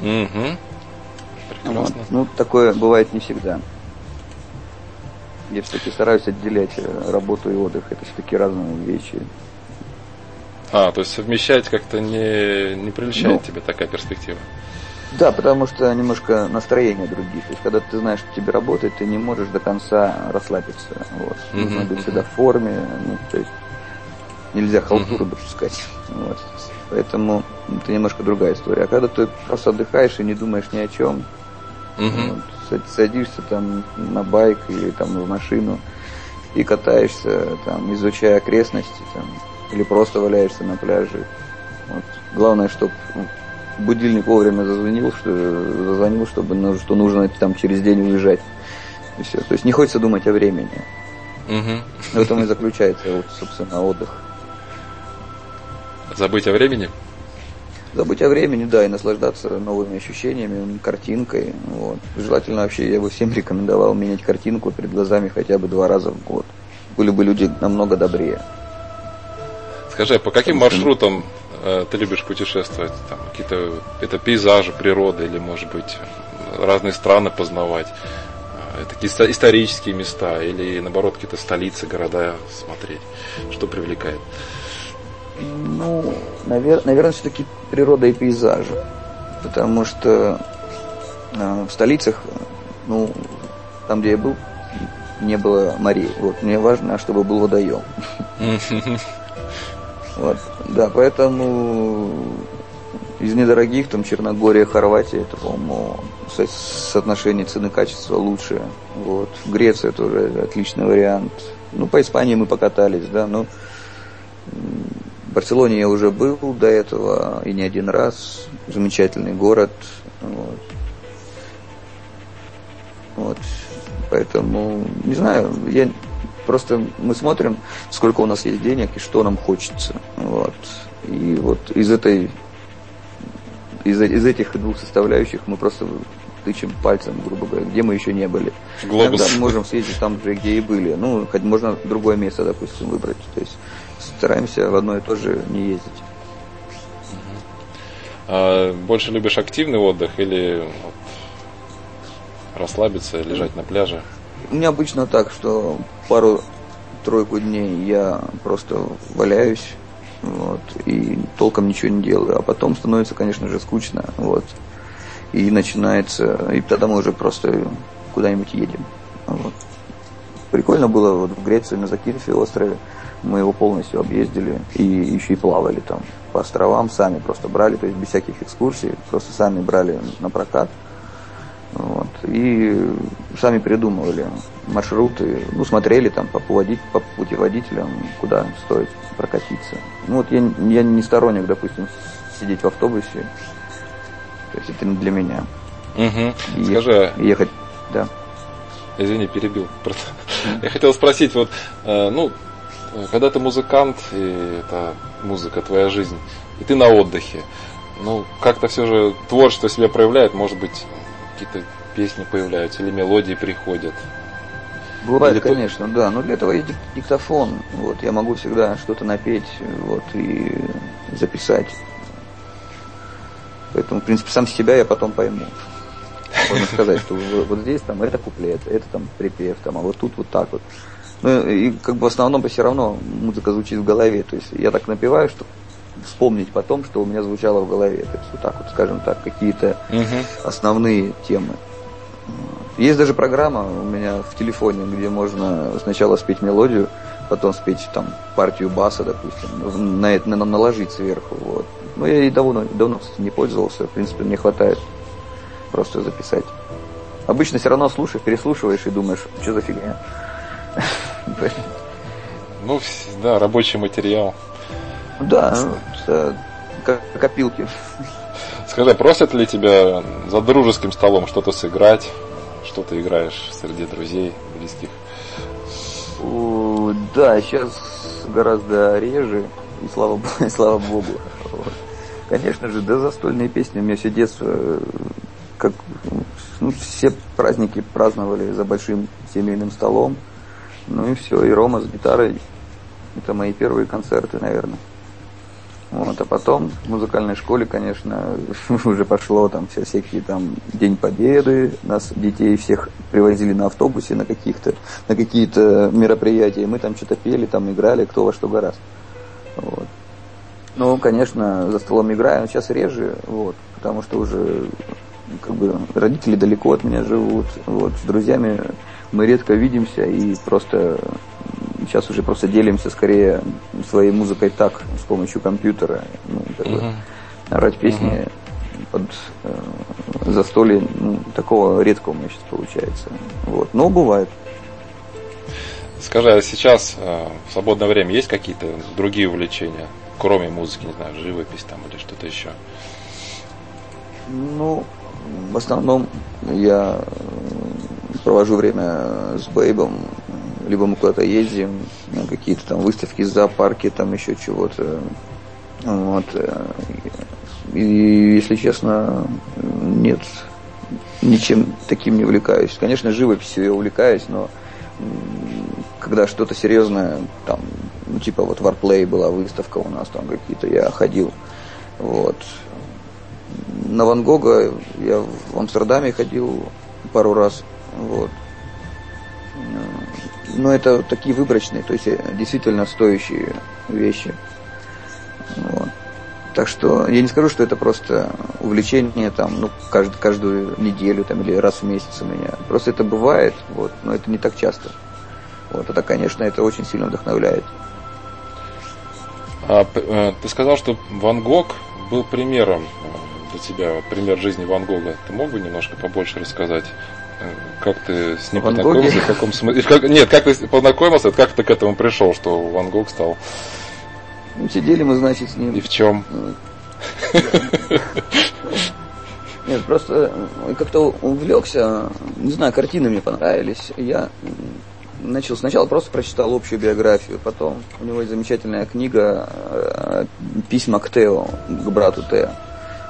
Угу. Вот. Ну, такое бывает не всегда. Я все-таки стараюсь отделять э, работу и отдых. Это все-таки разные вещи. А, то есть совмещать как-то не, не приличает ну, тебе такая перспектива? Да, потому что немножко настроение другие. То есть, когда ты знаешь, что тебе работает, ты не можешь до конца расслабиться. Вот. Mm-hmm. Нужно быть всегда в форме. Ну, то есть, нельзя халтуру mm-hmm. допускать. Вот. Поэтому это немножко другая история. А когда ты просто отдыхаешь и не думаешь ни о чем, Угу. Вот, садишься там на байк или там в машину и катаешься, там, изучая окрестности, там, или просто валяешься на пляже. Вот. Главное, чтобы будильник вовремя зазвонил, что зазвонил, чтобы ну, что нужно там через день уезжать. И все. То есть не хочется думать о времени. Угу. В этом и заключается, вот, собственно, отдых. Забыть о времени? забыть о времени, да, и наслаждаться новыми ощущениями, картинкой. Вот. Желательно вообще, я бы всем рекомендовал менять картинку перед глазами хотя бы два раза в год. Были бы люди намного добрее. Скажи, а по каким маршрутам э, ты любишь путешествовать? Там какие-то это пейзажи, природа или, может быть, разные страны познавать? Э, такие исторические места или, наоборот, какие-то столицы, города смотреть? Что привлекает? Ну, навер- наверное, все-таки природа и пейзажи. Потому что э, в столицах, ну, там, где я был, не было морей. Вот, мне важно, чтобы был водоем. Вот, да, поэтому из недорогих, там Черногория, Хорватия, это, по-моему, соотношение цены-качества лучше. Вот. Греция тоже отличный вариант. Ну, по Испании мы покатались, да, но в Барселоне я уже был до этого и не один раз. Замечательный город. Вот. Вот. Поэтому, не знаю, я просто мы смотрим, сколько у нас есть денег и что нам хочется. Вот. И вот из этой из, из этих двух составляющих мы просто тычем пальцем, грубо говоря, где мы еще не были. Глобус. Иногда мы можем съездить там же, где и были. Ну, хоть можно другое место, допустим, выбрать. То есть стараемся в одно и то же не ездить. А больше любишь активный отдых или вот, расслабиться, лежать на пляже? У меня обычно так, что пару-тройку дней я просто валяюсь, вот, и толком ничего не делаю, а потом становится, конечно же, скучно, вот, и начинается, и тогда мы уже просто куда-нибудь едем, вот. Прикольно было вот в Греции на Закирфе острове, мы его полностью объездили и еще и плавали там по островам, сами просто брали, то есть без всяких экскурсий, просто сами брали на прокат, вот. И сами придумывали маршруты, ну, смотрели там по, путеводит, по путеводителям, куда стоит прокатиться. Ну, вот я, я не сторонник, допустим, сидеть в автобусе. То есть это не для меня. Угу. И Скажи, ехать, ехать, да. Извини, перебил. Я хотел спросить, вот, э, ну, когда ты музыкант, и это музыка твоя жизнь, и ты на отдыхе, ну, как-то все же творчество себя проявляет, может быть, какие-то песни появляются или мелодии приходят. Бывает, или конечно, да. Но для этого есть диктофон. Вот, я могу всегда что-то напеть вот, и записать. Поэтому, в принципе, сам себя я потом пойму. Можно сказать, что вот здесь там это куплет, это там припев, там, а вот тут вот так вот. Ну и как бы в основном все равно музыка звучит в голове. То есть я так напеваю, что вспомнить потом, что у меня звучало в голове. То есть вот так вот, скажем так, какие-то угу. основные темы. Есть даже программа у меня в телефоне, где можно сначала спеть мелодию, потом спеть там партию баса, допустим, на это на, наложить сверху. Вот. Но я и давно, давно, кстати, не пользовался, в принципе, мне хватает просто записать. Обычно все равно слушаешь, переслушиваешь и думаешь, что за фигня. Ну, да, рабочий материал. Да, это копилки. Скажи, просят ли тебя за дружеским столом что-то сыграть? Что ты играешь среди друзей, близких? Да, сейчас гораздо реже, и слава, и слава богу. Вот. Конечно же, да, застольные песни. У меня все детство, как ну, все праздники праздновали за большим семейным столом. Ну и все, и Рома с гитарой. Это мои первые концерты, наверное. Вот, а потом в музыкальной школе, конечно, уже пошло там все всякие там День Победы, нас детей всех привозили на автобусе на каких-то, на какие-то мероприятия, мы там что-то пели, там играли, кто во что гораздо. Вот. Ну, конечно, за столом играем, сейчас реже, вот, потому что уже как бы родители далеко от меня живут, вот, с друзьями мы редко видимся и просто сейчас уже просто делимся скорее своей музыкой так, с помощью компьютера. Ну, как uh-huh. орать песни uh-huh. под э, застолье, ну, такого редко у меня сейчас получается. Вот. Но бывает. Скажи, а сейчас э, в свободное время есть какие-то другие увлечения, кроме музыки, не знаю, живопись там или что-то еще? Ну, в основном я провожу время с Бейбом, либо мы куда-то ездим, какие-то там выставки, зоопарки, там еще чего-то. Вот. И, если честно, нет, ничем таким не увлекаюсь. Конечно, живописью я увлекаюсь, но когда что-то серьезное, там, ну, типа вот Warplay была выставка у нас, там какие-то, я ходил. Вот. На Ван Гога я в Амстердаме ходил пару раз. Вот но это такие выборочные, то есть э, действительно стоящие вещи. Вот. Так что я не скажу, что это просто увлечение там, ну, каждую, каждую неделю там, или раз в месяц у меня. Просто это бывает, вот, но это не так часто. Вот, это, конечно, это очень сильно вдохновляет. А, э, ты сказал, что Ван Гог был примером для тебя пример жизни Ван Гога. Ты мог бы немножко побольше рассказать? Как ты с ним Ван познакомился? В каком смысле? Как, нет, как ты познакомился, как ты к этому пришел, что Ван Гог стал? Ну, сидели мы, значит, с ним. И в чем? Нет, просто э, как-то увлекся, не знаю, картины мне понравились. Я начал сначала просто прочитал общую биографию, потом у него есть замечательная книга э, «Письма к Тео», к брату Тео.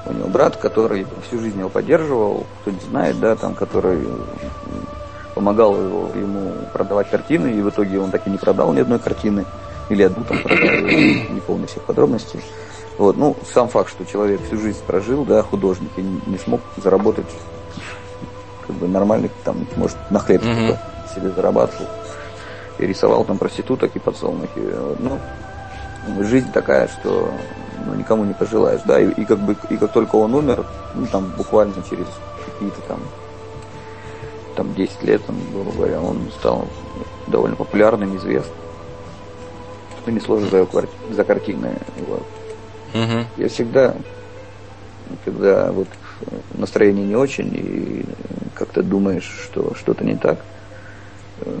У него брат, который всю жизнь его поддерживал, кто не знает, да, там, который помогал его, ему продавать картины, и в итоге он так и не продал ни одной картины, или одну там продал, не помню всех подробностей. Вот, ну, сам факт, что человек всю жизнь прожил, да, художник, и не смог заработать как бы нормальный, там, может, на хлеб mm-hmm. себе зарабатывал. И рисовал там проституток и подсолнухи. Ну, жизнь такая, что ну, никому не пожелаешь, да, и, и как бы, и как только он умер, ну, там, буквально через какие-то там, там 10 лет, там, грубо говоря, он стал довольно популярным, известным. Что не сложно за, за картины. Вот. Угу. Я всегда, когда вот настроение не очень и как-то думаешь, что что-то не так, э,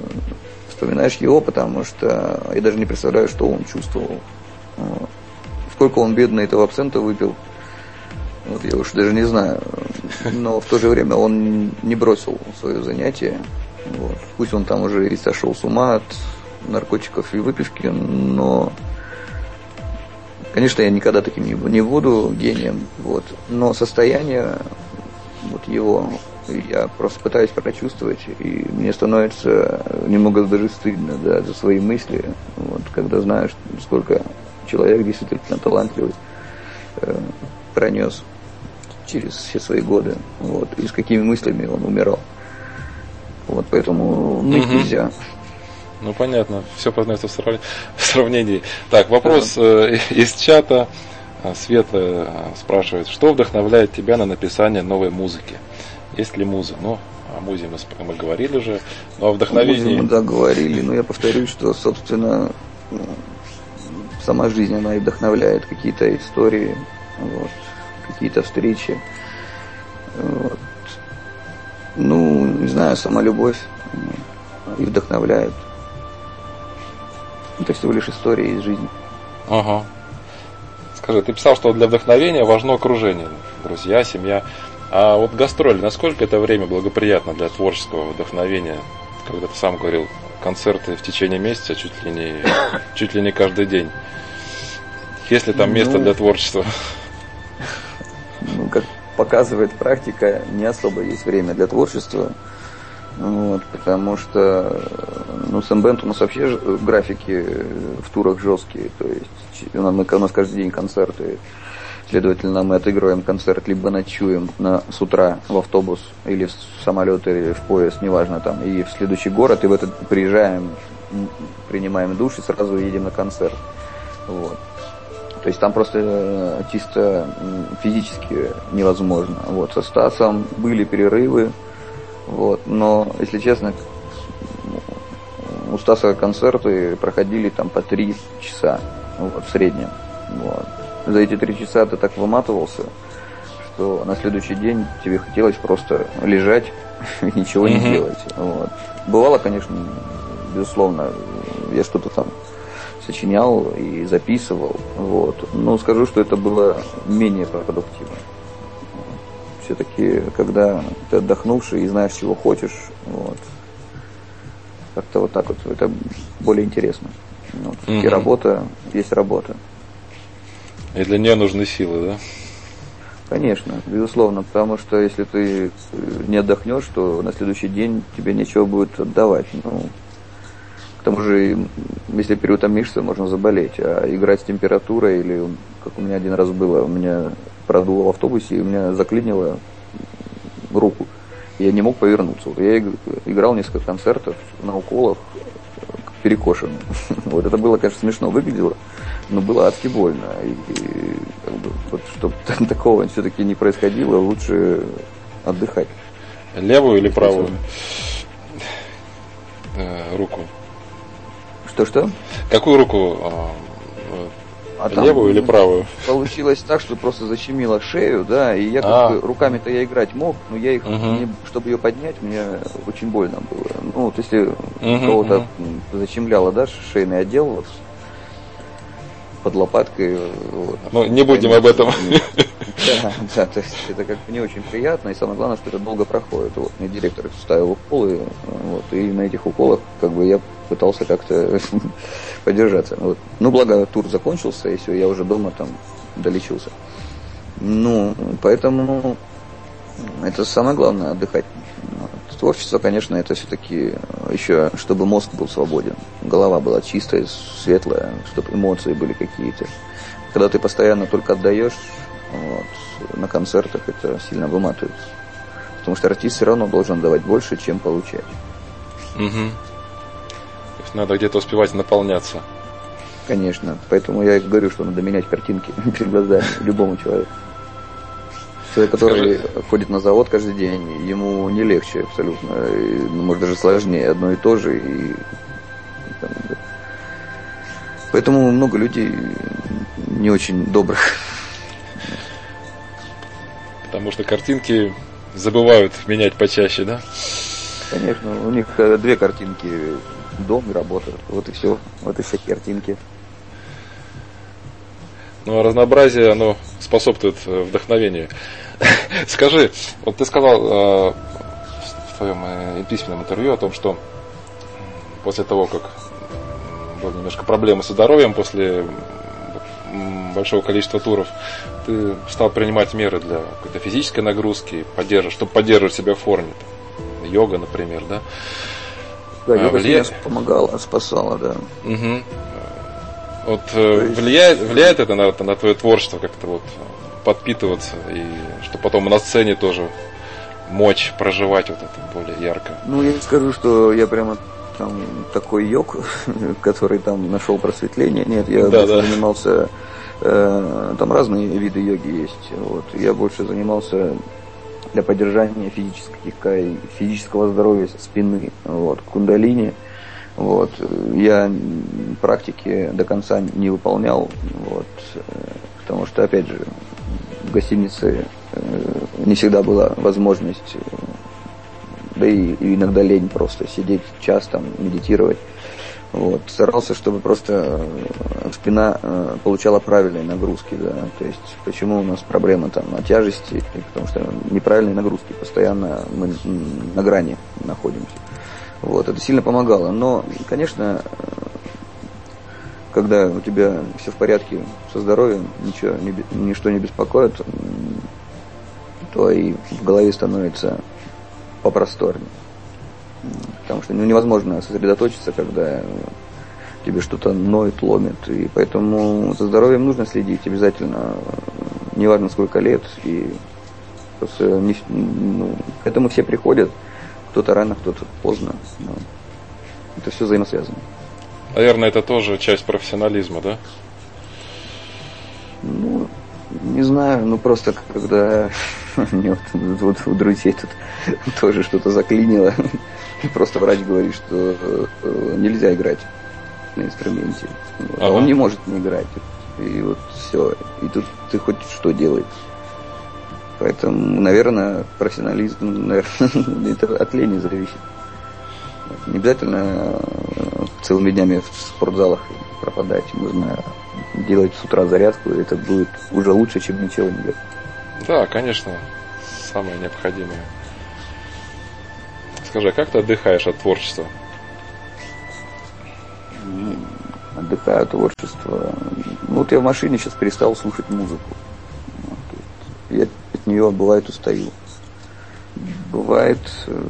вспоминаешь его, потому что я даже не представляю, что он чувствовал. Сколько он бедно этого абсента выпил, вот я уж даже не знаю. Но в то же время он не бросил свое занятие. Вот. Пусть он там уже и сошел с ума от наркотиков и выпивки, но Конечно, я никогда таким не буду гением, вот. но состояние вот его я просто пытаюсь прочувствовать, и мне становится немного даже стыдно да, за свои мысли, вот, когда знаешь, сколько человек действительно талантливый э, пронес через все свои годы, вот, и с какими мыслями он умирал. Вот, поэтому ныть угу. нельзя. Ну понятно, все познается в, срав... в сравнении. Так, вопрос э, из чата. А, Света э, спрашивает, что вдохновляет тебя на написание новой музыки? Есть ли муза? Ну, о музе мы, мы говорили же, но о вдохновении... мы, да, говорили, но я повторюсь, что, собственно, сама жизнь, она и вдохновляет какие-то истории, вот, какие-то встречи. Вот. Ну, не знаю, сама любовь и вдохновляет. Это всего лишь история из жизни. Ага. Скажи, ты писал, что для вдохновения важно окружение, друзья, семья. А вот гастроли, насколько это время благоприятно для творческого вдохновения? Когда ты сам говорил, концерты в течение месяца чуть ли не, чуть ли не каждый день. Есть ли там место ну, для творчества? Ну, как показывает практика, не особо есть время для творчества. Вот, потому что ну, Сэмбенд у нас вообще графики в турах жесткие. То есть у нас, у нас каждый день концерты. Следовательно, мы отыгрываем концерт, либо ночуем на, с утра в автобус или в самолет, или в поезд, неважно там, и в следующий город, и в этот приезжаем, принимаем душ и сразу едем на концерт. Вот. То есть там просто э, чисто физически невозможно. Вот. Со Стасом были перерывы, вот. Но, если честно, у Стаса концерты проходили там по три часа вот, в среднем. Вот. За эти три часа ты так выматывался, что на следующий день тебе хотелось просто лежать и ничего не делать. Вот. Бывало, конечно, безусловно, я что-то там сочинял и записывал. Вот. Но скажу, что это было менее продуктивно все-таки, когда ты отдохнувший и знаешь, чего хочешь, вот, как-то вот так вот, это более интересно. Вот, угу. И работа есть работа. И для нее нужны силы, да? Конечно, безусловно, потому что если ты не отдохнешь, то на следующий день тебе нечего будет отдавать. Ну, к тому же, если переутомишься, можно заболеть. А играть с температурой или, как у меня один раз было, у меня продуло в автобусе, и у меня заклинило руку. Я не мог повернуться. Я играл несколько концертов на уколах, перекошенным. Вот это было, конечно, смешно выглядело, но было адски больно. И, и как бы, вот, чтобы такого все-таки не происходило, лучше отдыхать. Левую или правую э, руку? Что-что? Какую руку а, а Левую или правую? Получилось так, что просто защемило шею, да, и я как бы руками-то я играть мог, но я их, угу. не, чтобы ее поднять, мне очень больно было. Ну, вот если угу, кого-то угу. защемляло, да, шейный отдел, вот, под лопаткой. Вот. Ну, не будем об этом. Да, да, то есть это как бы не очень приятно, и самое главное, что это долго проходит. Вот мне директор ставил уколы, вот, и на этих уколах как бы я пытался как-то поддержаться. Вот. Ну, благо тур закончился, и все, я уже дома там долечился. Ну, поэтому это самое главное, отдыхать. Творчество, конечно, это все-таки еще, чтобы мозг был свободен, голова была чистая, светлая, чтобы эмоции были какие-то. Когда ты постоянно только отдаешь, вот, на концертах это сильно выматывает. Потому что артист все равно должен давать больше, чем получать. Угу. То есть надо где-то успевать наполняться. Конечно. Поэтому я говорю, что надо менять картинки перед глазами любому человеку. Человек, который Скажи... ходит на завод каждый день, ему не легче абсолютно. И, ну, может даже сложнее, одно и то же. И, там, да. Поэтому много людей не очень добрых. Потому что картинки забывают менять почаще, да? Конечно, у них э, две картинки, дом и работа. Вот и все. Вот и все картинки. А разнообразие, оно способствует э, вдохновению. Скажи, вот ты сказал э, в твоем э, письменном интервью о том, что после того, как были немножко проблемы со здоровьем после большого количества туров, ты стал принимать меры для какой-то физической нагрузки, поддерживать, чтобы поддерживать себя в форме. Там, йога, например, да? Да, а, йога влия... помогала, спасала, да. Угу. Вот э, влияет, влияет это на, на твое творчество как-то вот подпитываться, и что потом на сцене тоже мочь проживать вот это более ярко. Ну, я не скажу, что я прямо там такой йог, который там нашел просветление. Нет, я да, да. занимался э, там разные виды йоги есть. Вот. Я больше занимался для поддержания физических, физического здоровья спины, вот, кундалини. Вот. Я практики до конца не выполнял, вот, э, потому что, опять же, в гостинице э, не всегда была возможность, э, да и, иногда лень просто сидеть час там, медитировать. Вот. Старался, чтобы просто э, спина получала правильные нагрузки, да. То есть почему у нас проблема там на тяжести, потому что неправильные нагрузки, постоянно мы на грани находимся. Вот, это сильно помогало. Но, конечно, когда у тебя все в порядке со здоровьем, ничего, ничто не беспокоит, то и в голове становится попросторнее. Потому что ну, невозможно сосредоточиться, когда тебе что-то ноет, ломит. И поэтому за здоровьем нужно следить обязательно, неважно сколько лет. И просто ну, к этому все приходят. Кто-то рано, кто-то поздно. Но это все взаимосвязано. Наверное, это тоже часть профессионализма, да? Ну, не знаю, ну просто когда мне вот, вот у друзей тут тоже что-то заклинило, просто врач говорит, что э, нельзя играть на инструменте. А ага. он не может не играть. И вот все. И тут ты хоть что делаешь. Поэтому, наверное, профессионализм, наверное, это от лени зависит. Не обязательно э, целыми днями в спортзалах пропадать. Можно делать с утра зарядку, и это будет уже лучше, чем ничего не делать. Да, конечно, самое необходимое. Скажи, а как ты отдыхаешь от творчества? Отдыхаю от творчества. Ну, вот я в машине сейчас перестал слушать музыку. Я от нее бывает устаю. Бывает э,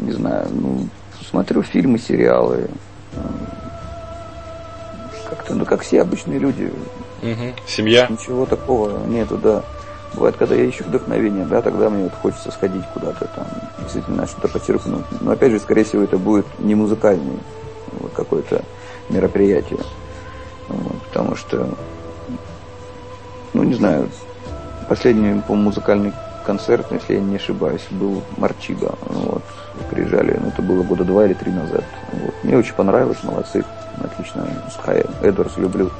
не знаю, ну, смотрю фильмы, сериалы. Как-то, ну, как все обычные люди. Угу. Семья? Ничего такого нету, да. Бывает, когда я ищу вдохновение, да, тогда мне вот хочется сходить куда-то там, действительно что-то подчеркнуть. Но опять же, скорее всего, это будет не музыкальный вот, какое-то мероприятие. Вот, потому что, ну, не знаю, последний, по музыкальный концерт, если я не ошибаюсь, был Марчига. Вот, приезжали, ну, это было года два или три назад. Вот. Мне очень понравилось, молодцы, отлично. Скай Эдвардс люблю.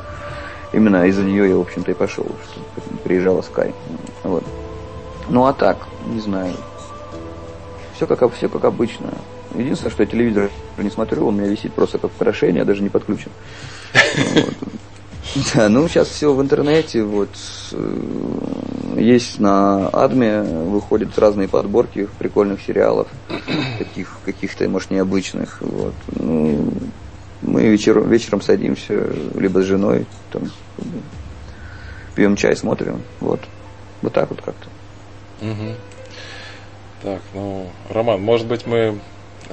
именно из-за нее я, в общем-то, и пошел, что приезжала Sky. Вот. Ну а так, не знаю. Все как, все как обычно. Единственное, что я телевизор не смотрю, он у меня висит просто как украшение, даже не подключен. Да, ну сейчас все в интернете, вот э, есть на Адме, выходят разные подборки прикольных сериалов, таких каких-то, может, необычных. Вот. Ну, мы вечер, вечером садимся, либо с женой, там, пьем чай, смотрим. Вот. Вот так вот как-то. Угу. Так, ну, Роман, может быть мы,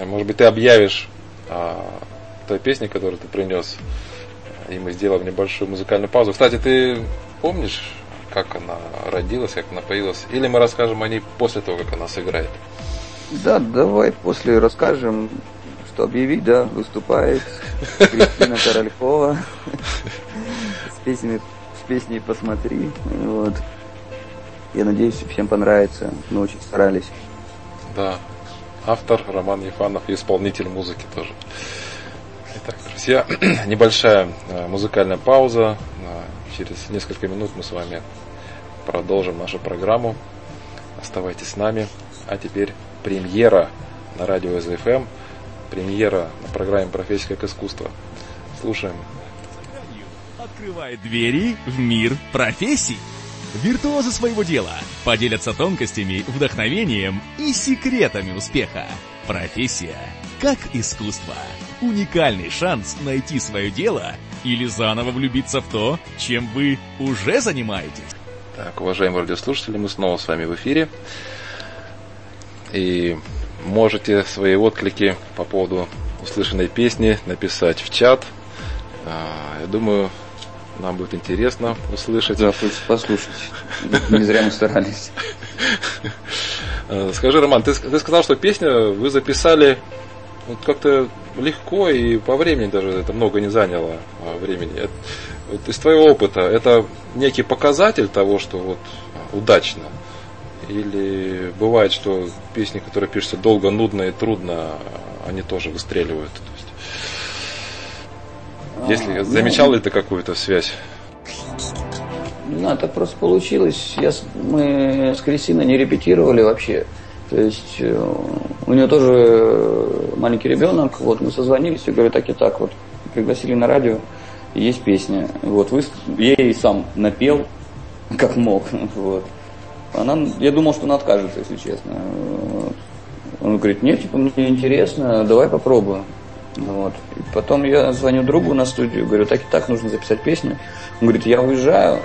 может быть ты объявишь о той песне, которую ты принес, и мы сделаем небольшую музыкальную паузу. Кстати, ты помнишь, как она родилась, как она появилась? Или мы расскажем о ней после того, как она сыграет? Да, давай после расскажем, что объявить, да, выступает Кристина Королькова с песней, с песней «Посмотри». Вот. Я надеюсь, всем понравится. Мы очень старались. Да. Автор Роман Ефанов и исполнитель музыки тоже. Итак, друзья, небольшая э, музыкальная пауза. Э, через несколько минут мы с вами продолжим нашу программу. Оставайтесь с нами. А теперь премьера на радио СФМ. Премьера на программе «Профессия как искусство». Слушаем. Открывает двери в мир профессий. Виртуозы своего дела поделятся тонкостями, вдохновением и секретами успеха. Профессия как искусство. Уникальный шанс найти свое дело или заново влюбиться в то, чем вы уже занимаетесь. Так, уважаемые радиослушатели, мы снова с вами в эфире. И можете свои отклики по поводу услышанной песни написать в чат. А, я думаю, нам будет интересно услышать. Да, послушать. Не зря мы старались. А, скажи, Роман, ты, ты сказал, что песню вы записали вот как-то легко и по времени даже это много не заняло а, времени. Вот из твоего опыта это некий показатель того, что вот удачно? Или бывает, что песни, которые пишутся долго, нудно и трудно, они тоже выстреливают? То есть, если а, замечал ну, ли ты какую-то связь? Ну, это просто получилось. Я, мы с Кристиной не репетировали вообще. То есть э, у нее тоже маленький ребенок, вот мы созвонились и говорю, так и так, вот пригласили на радио, есть песня, вот вы, я ей сам напел, как мог, вот. Она, я думал, что она откажется, если честно. Он говорит, нет, типа, мне интересно, давай попробуем. Вот. И потом я звоню другу на студию, говорю, так и так, нужно записать песню. Он говорит, я уезжаю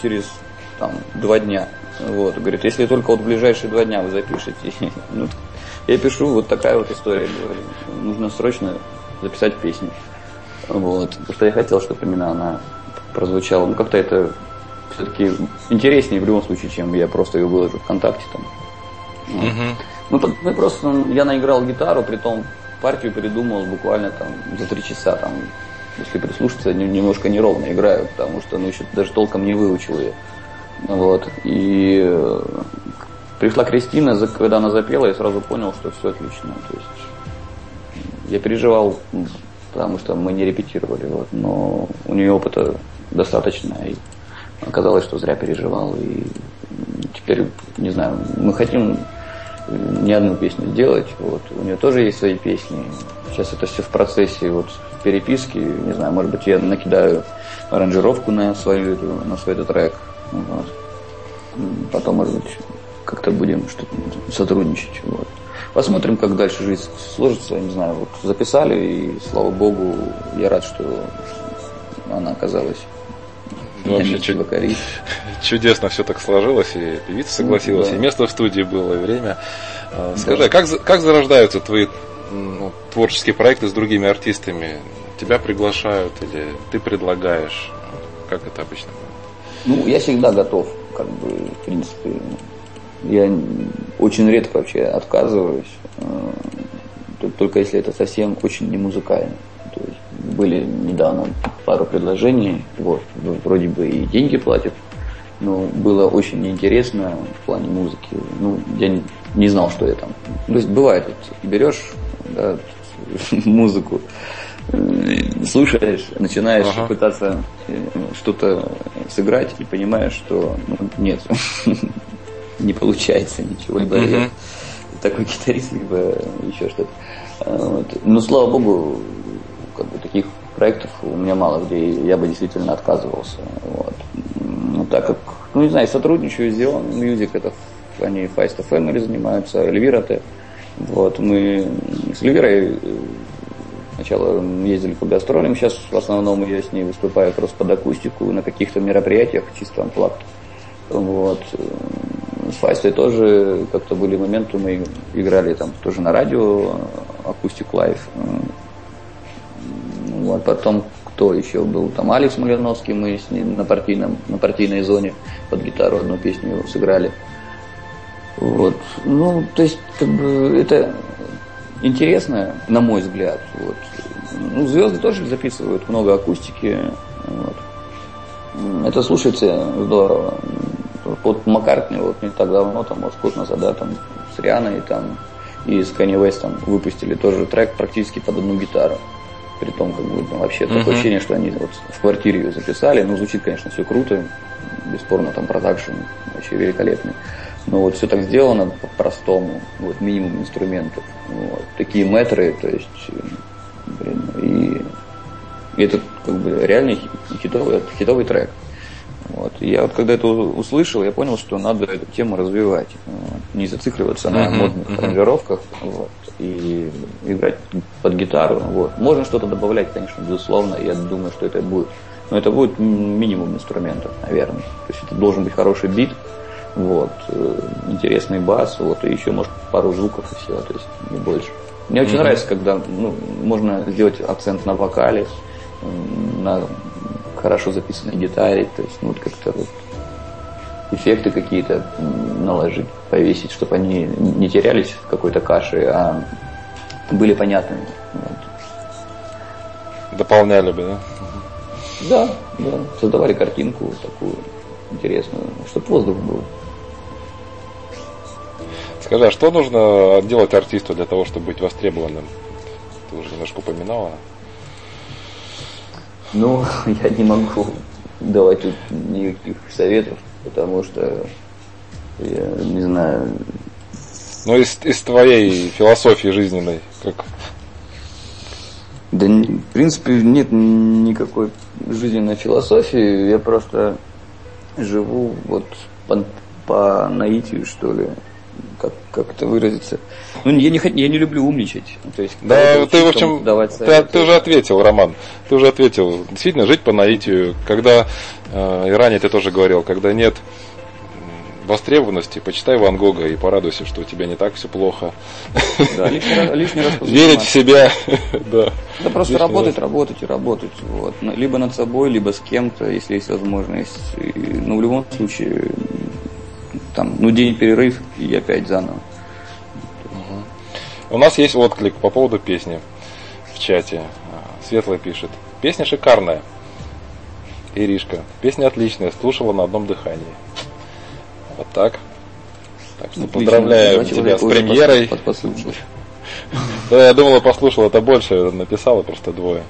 через там, два дня. Вот, говорит, если только вот в ближайшие два дня вы запишете. Ну, я пишу, вот такая вот история. Говорю, нужно срочно записать песню. Вот, потому что я хотел, чтобы именно она прозвучала. Ну, как-то это все-таки интереснее в любом случае, чем я просто ее выложу ВКонтакте там. Uh-huh. Ну, мы просто, я наиграл гитару, при том партию придумал буквально там за три часа там, если прислушаться, немножко неровно играю, потому что ну еще даже толком не выучил ее. Вот. И э, пришла Кристина, когда она запела, я сразу понял, что все отлично. То есть я переживал, потому что мы не репетировали, вот, но у нее опыта достаточно, и оказалось, что зря переживал. И теперь, не знаю, мы хотим не одну песню сделать. Вот. У нее тоже есть свои песни. Сейчас это все в процессе вот, переписки. Не знаю, может быть, я накидаю аранжировку на, свою, на свой этот трек. Вот. Потом, может быть, как-то будем что-то сотрудничать. Вот. Посмотрим, как дальше жизнь сложится. Я не знаю, вот записали, и слава богу, я рад, что она оказалась. Ну, вообще чуд... чудесно все так сложилось, и певица согласилась, ну, да. и место в студии было, и время. А, скажи, да. как, как зарождаются твои ну, творческие проекты с другими артистами? Тебя приглашают или ты предлагаешь? Как это обычно? Ну, я всегда готов, как бы, в принципе. Я очень редко вообще отказываюсь, э, только если это совсем очень не музыкально. То есть были недавно пару предложений, вот, вроде бы и деньги платят, но было очень неинтересно в плане музыки. Ну, я не, не знал, что я там. То есть бывает, вот, берешь да, музыку, слушаешь, начинаешь ага. пытаться что-то сыграть и понимаешь, что ну, нет, не получается ничего. Либо uh такой гитарист, либо еще что-то. А, вот. Но слава богу, как бы таких проектов у меня мало, где я бы действительно отказывался. Вот. Ну, так как, ну не знаю, сотрудничаю с Xeon Music, это они Feist Family занимаются, Эльвира Т. Вот, мы с Эльвирой э, сначала ездили по гастролям, сейчас в основном я с ней выступаю просто под акустику на каких-то мероприятиях, чисто анплакт. Вот. С Файстой тоже как-то были моменты, мы играли там тоже на радио, акустик лайф. Вот, потом кто еще был? Там Алекс Малиновский, мы с ним на, партийном, на партийной зоне под гитару одну песню сыграли. Вот. Ну, то есть, как бы, это интересно, на мой взгляд. Вот. Ну, звезды тоже записывают много акустики. Вот. Это слушается здорово. Под Маккартни вот не так давно, там, вот год назад, да, там, с Рианой там, и с Kanye West там, выпустили тоже трек практически под одну гитару. При том, как бы, ну, вообще uh-huh. такое ощущение, что они вот в квартире ее записали. Ну, звучит, конечно, все круто. Бесспорно, там продакшн вообще великолепный. Но вот все так сделано по-простому. Вот минимум инструментов. Вот. Такие метры, то есть, блин, и, и это как бы реально хитовый, хитовый трек. Вот. И я вот когда это услышал, я понял, что надо эту тему развивать. Вот. Не зацикливаться uh-huh, на модных uh-huh. Вот и играть под гитару. Вот. Можно что-то добавлять, конечно, безусловно. Я думаю, что это будет. Но это будет минимум инструментов, наверное. То есть это должен быть хороший бит, вот, э, интересный бас, вот, и еще, может, пару звуков и все, то есть не больше. Мне очень mm-hmm. нравится, когда ну, можно сделать акцент на вокале, на хорошо записанной гитаре, то есть, ну, вот как-то вот эффекты какие-то наложить, повесить, чтобы они не терялись в какой-то каше, а были понятными. Вот. Дополняли бы, да? Да, да. Создавали картинку такую интересную, чтобы воздух был. Скажи, а что нужно делать артисту для того, чтобы быть востребованным? Ты уже немножко упоминала. Ну, я не могу давать тут никаких советов потому что я не знаю. Ну, из, из твоей философии жизненной, как? Да, в принципе, нет никакой жизненной философии. Я просто живу вот по, по наитию, что ли. Как, как это выразиться? Ну, я не, я не люблю умничать. То есть, да, ты, в общем, давать ты, ты уже ответил, Роман. Ты уже ответил. Действительно, жить по наитию. Когда, э, и ранее ты тоже говорил, когда нет востребованности, почитай Ван Гога и порадуйся, что у тебя не так все плохо. Да, лишний раз, лишний раз Верить в себя. да. Да просто лишний работать, раз. работать и работать. Вот. Либо над собой, либо с кем-то, если есть возможность. И, ну, в любом случае, там, ну, день перерыв и опять заново. У нас есть отклик по поводу песни в чате. Светлая пишет. Песня шикарная. Иришка. Песня отличная, слушала на одном дыхании. Вот так. Так что Отлично. поздравляю тебя с премьерой. Под. Да, я думала, послушал это больше, написала просто двое.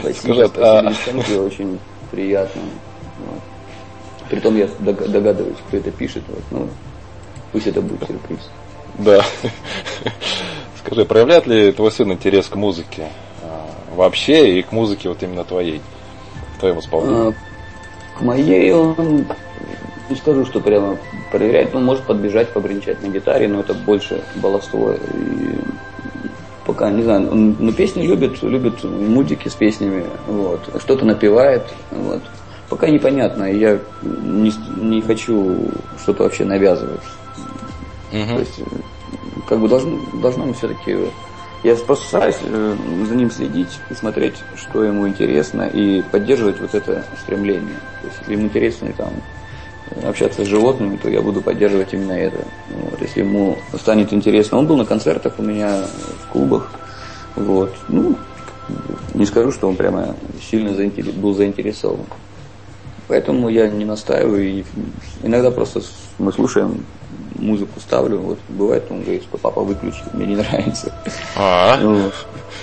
Спасибо, а... очень приятно. Притом я догадываюсь, кто это пишет. Вот, ну, Пусть это будет сюрприз. Да. Скажи, проявляет ли твой сын интерес к музыке а, вообще и к музыке вот именно твоей, в твоем исполнении? А, к моей он не скажу, что прямо проверяет, но может подбежать, побренчать на гитаре, но это больше баловство. И пока не знаю, он ну, песни любит, любит мультики с песнями, вот, что-то напевает, вот. Пока непонятно, я не, не хочу что-то вообще навязывать. Угу. То есть, как бы должно, должно все-таки... Я просто стараюсь э, за ним следить и смотреть, что ему интересно, и поддерживать вот это стремление. То есть, если ему интересно там, общаться с животными, то я буду поддерживать именно это. Вот, если ему станет интересно. Он был на концертах у меня в клубах. Вот. Ну, не скажу, что он прямо сильно заинтерес, был заинтересован. Поэтому я не настаиваю. И иногда просто мы слушаем музыку ставлю, вот бывает, он говорит, что папа выключи, мне не нравится. А, ну,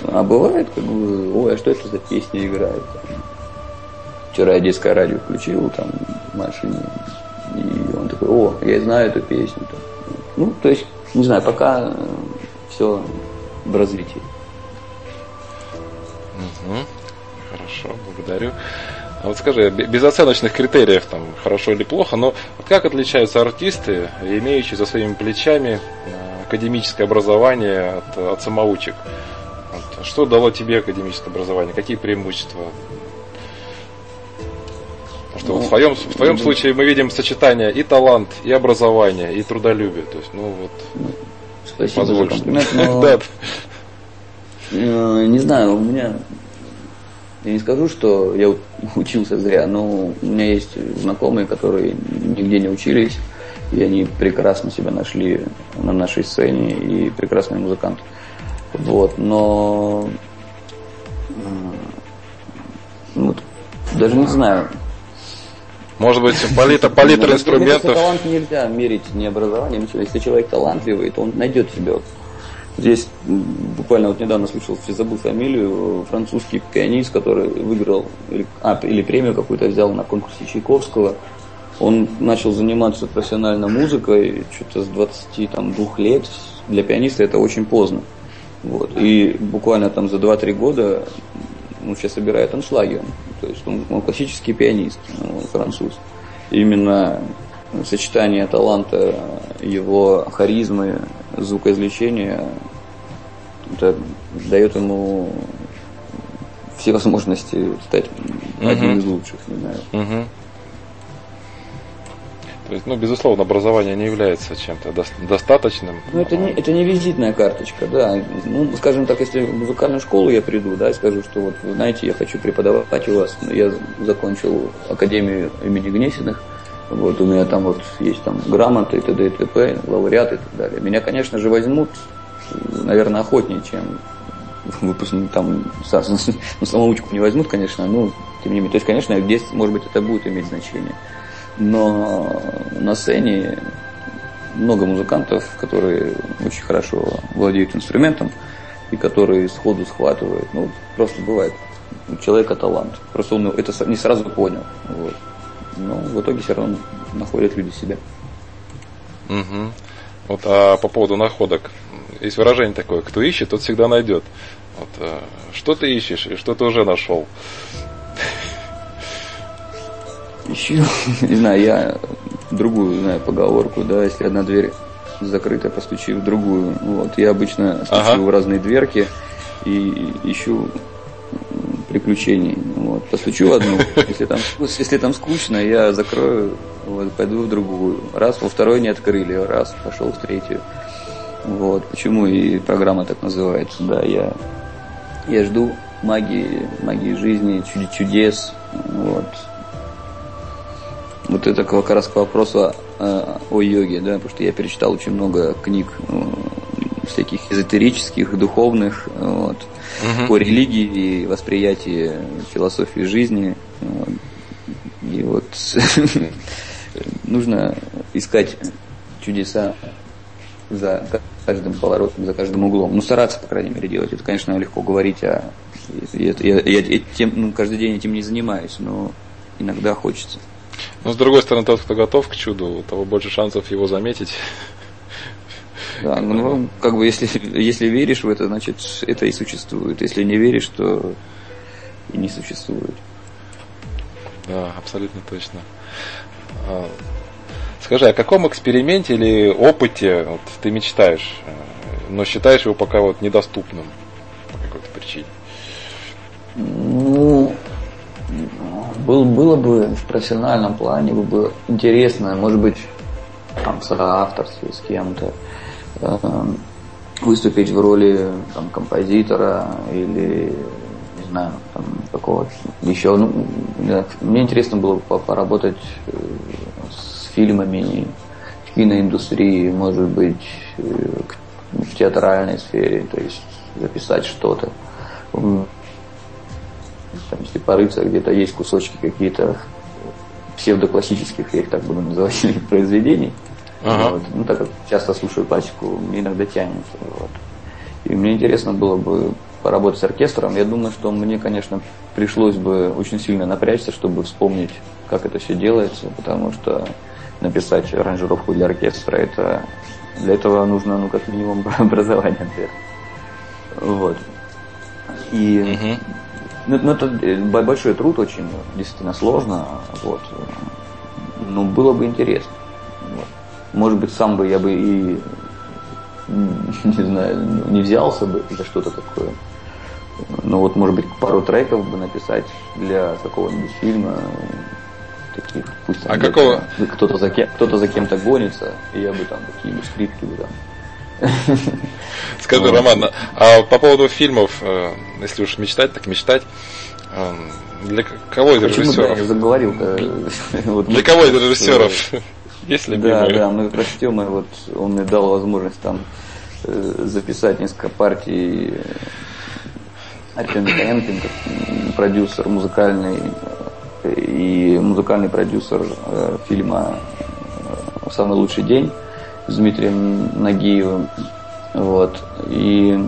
а бывает, как бы, ой, а что это за песня играет? Вчера я детское радио включил там в машине, и он такой, о, я знаю эту песню. Ну, то есть, не знаю, пока все в развитии. Угу. Хорошо, благодарю. А вот скажи, без оценочных критериев, там, хорошо или плохо, но вот как отличаются артисты, имеющие за своими плечами э, академическое образование от, от самоучек? Вот, что дало тебе академическое образование? Какие преимущества? что ну, вот в твоем, в твоем ну, случае мы видим сочетание и талант, и образование, и трудолюбие. То есть, ну вот. Спасибо позволь, за комплимент, но... да. Э, не знаю, у меня я не скажу, что я учился зря, но у меня есть знакомые, которые нигде не учились, и они прекрасно себя нашли на нашей сцене, и прекрасные музыканты. Вот, но ну, даже не знаю. Может быть, палитра, палитра инструментов. Талант нельзя мерить не образованием. Если человек талантливый, то он найдет себя Здесь буквально вот недавно слышал, забыл фамилию, французский пианист, который выиграл, или, а, или премию какую-то взял на конкурсе Чайковского. Он начал заниматься профессионально музыкой что-то с 22 лет. Для пианиста это очень поздно. Вот. И буквально там за 2-3 года он сейчас собирает аншлаги. То есть он, он классический пианист, он француз. Именно сочетание таланта, его харизмы, звукоизвлечения, это дает ему все возможности стать uh-huh. одним из лучших, не знаю. Uh-huh. То есть, ну, безусловно, образование не является чем-то достаточным. Ну, это не, это не визитная карточка, да. Ну, скажем так, если в музыкальную школу я приду, да, и скажу, что вот, вы знаете, я хочу преподавать у вас, я закончил Академию имени Гнесиных, вот у меня там вот есть там грамоты, т.д. и т.п., лауреаты и так далее. Меня, конечно же, возьмут, наверное, охотнее, чем выпускник там, ну, самоучку не возьмут, конечно, но тем не менее. То есть, конечно, здесь, может быть, это будет иметь значение. Но на сцене много музыкантов, которые очень хорошо владеют инструментом и которые сходу схватывают. Ну, просто бывает у человека талант. Просто он это не сразу понял. Вот но в итоге все равно находят люди себя. Угу. Вот а по поводу находок. Есть выражение такое, кто ищет, тот всегда найдет. Вот, а, что ты ищешь и что ты уже нашел? Ищу, не знаю, я другую знаю поговорку, да, если одна дверь закрыта, постучи в другую. Вот, я обычно стучу ага. в разные дверки и ищу приключений. Вот, постучу в одну. Если там, если там скучно, я закрою, вот, пойду в другую. Раз, во второй не открыли, раз, пошел в третью. Вот, почему и программа так называется, да, я, я жду магии, магии жизни, чудес, вот. Вот это как раз к вопросу о, о йоге, да, потому что я перечитал очень много книг ну, всяких эзотерических, духовных, вот, угу. по религии и восприятии философии жизни. Вот. И вот нужно искать чудеса за каждым поворотом, за каждым углом. Ну, стараться, по крайней мере, делать. Это, конечно, легко говорить, а я, я, я, я тем, ну, каждый день этим не занимаюсь, но иногда хочется. Но с другой стороны, тот, кто готов к чуду, у того больше шансов его заметить. Да, ну, как бы, если, если веришь в это, значит, это и существует. Если не веришь, то и не существует. Да, абсолютно точно. А, скажи, о каком эксперименте или опыте вот, ты мечтаешь, э, но считаешь его пока вот недоступным по какой-то причине? Ну, был, было бы в профессиональном плане было бы интересно, может быть, там, в соавторстве с кем-то. Эм, выступить в роли там, композитора или не знаю, там, какого еще. Ну, мне интересно было поработать э, с фильмами в киноиндустрии, может быть, э, в театральной сфере, то есть записать что-то. Там, если порыться, где-то есть кусочки какие-то псевдоклассических, я их так буду называть, произведений. Ага. Вот. Ну, так как часто слушаю классику, иногда тянет. Вот. И мне интересно было бы поработать с оркестром. Я думаю, что мне, конечно, пришлось бы очень сильно напрячься, чтобы вспомнить, как это все делается, потому что написать аранжировку для оркестра, это для этого нужно, ну, как минимум, образование, наверное. Вот. И угу. ну, ну, это большой труд, очень действительно сложно. Вот. Ну, было бы интересно. Вот. Может быть, сам бы я бы и не знаю, не взялся бы за что-то такое. Ну вот, может быть, пару треков бы написать для какого-нибудь фильма, таких, пусть а какого? кто-то за, кем, кто-то за кем-то гонится, и я бы там какие-нибудь скрипки бы там. Скажи, Роман, а по поводу фильмов, э, если уж мечтать, так мечтать, эм, для кого из режиссеров? Заговорил. Для кого из режиссеров? Есть любимые? Да, да, мы как раз Тёма, вот он мне дал возможность там э, записать несколько партий Артем Микоянкин, продюсер музыкальный и музыкальный продюсер э, фильма э, «Самый лучший день» с Дмитрием Нагиевым. Вот. И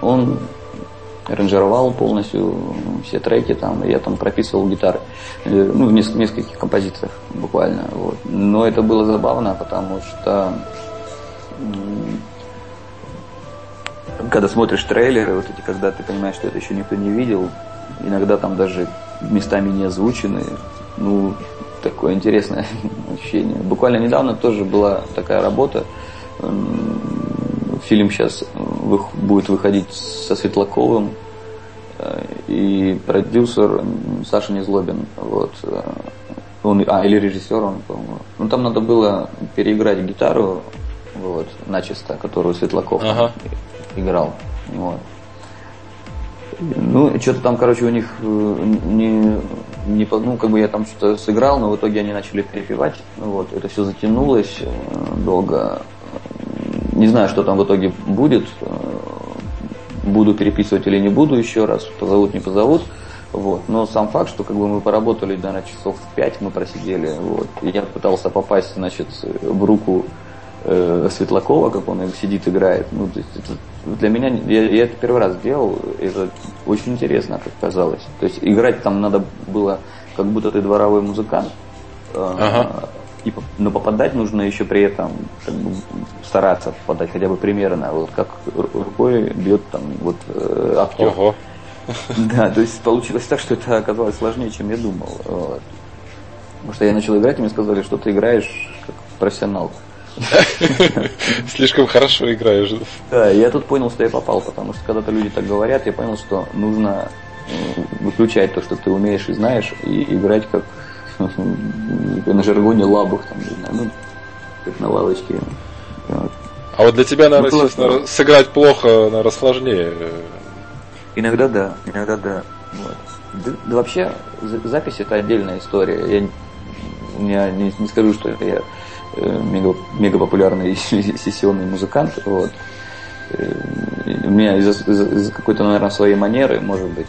он аранжировал полностью все треки там, я там прописывал гитары, э, ну, в нескольких композициях буквально, вот. Но это было забавно, потому что когда смотришь трейлеры, вот эти, когда ты понимаешь, что это еще никто не видел, иногда там даже местами не озвучены, ну, такое интересное ощущение. Буквально недавно тоже была такая работа, фильм сейчас будет выходить со Светлаковым, э, и продюсер Саша Незлобин, вот, э, он, а, или режиссер он, по-моему. Ну, там надо было переиграть гитару, вот, начисто, которую Светлаков ага. играл, вот. Ну, что-то там, короче, у них э, не, не, ну, как бы я там что-то сыграл, но в итоге они начали перепевать, вот, это все затянулось долго, не знаю, что там в итоге будет. Буду переписывать или не буду еще раз, позовут, не позовут. Вот. Но сам факт, что как бы мы поработали, наверное, часов пять мы просидели. Вот. И я пытался попасть, значит, в руку э, Светлакова, как он сидит, играет. Ну, то есть это для меня, я, я это первый раз делал, это очень интересно, как казалось. То есть играть там надо было, как будто ты дворовой музыкант. Э, ага и, но попадать нужно еще при этом как бы, стараться попадать хотя бы примерно, вот как рукой бьет там вот э, актер. Ого. Да, то есть получилось так, что это оказалось сложнее, чем я думал. Вот. Потому что я начал играть, и мне сказали, что ты играешь как профессионал. Слишком хорошо играешь. Да, я тут понял, что я попал, потому что когда-то люди так говорят, я понял, что нужно выключать то, что ты умеешь и знаешь, и играть как на жаргоне лабах, там, не знаю, ну, как на лавочке. Вот. А вот для тебя, наверное, ну, естественно, сыграть плохо, наверное, сложнее. Иногда да, иногда да. Вот. Да, да вообще, запись это отдельная история. Я, я не, не скажу, что я э, мега, мега популярный сессионный музыкант. Вот. Э, у меня из-за из из какой-то, наверное, своей манеры, может быть,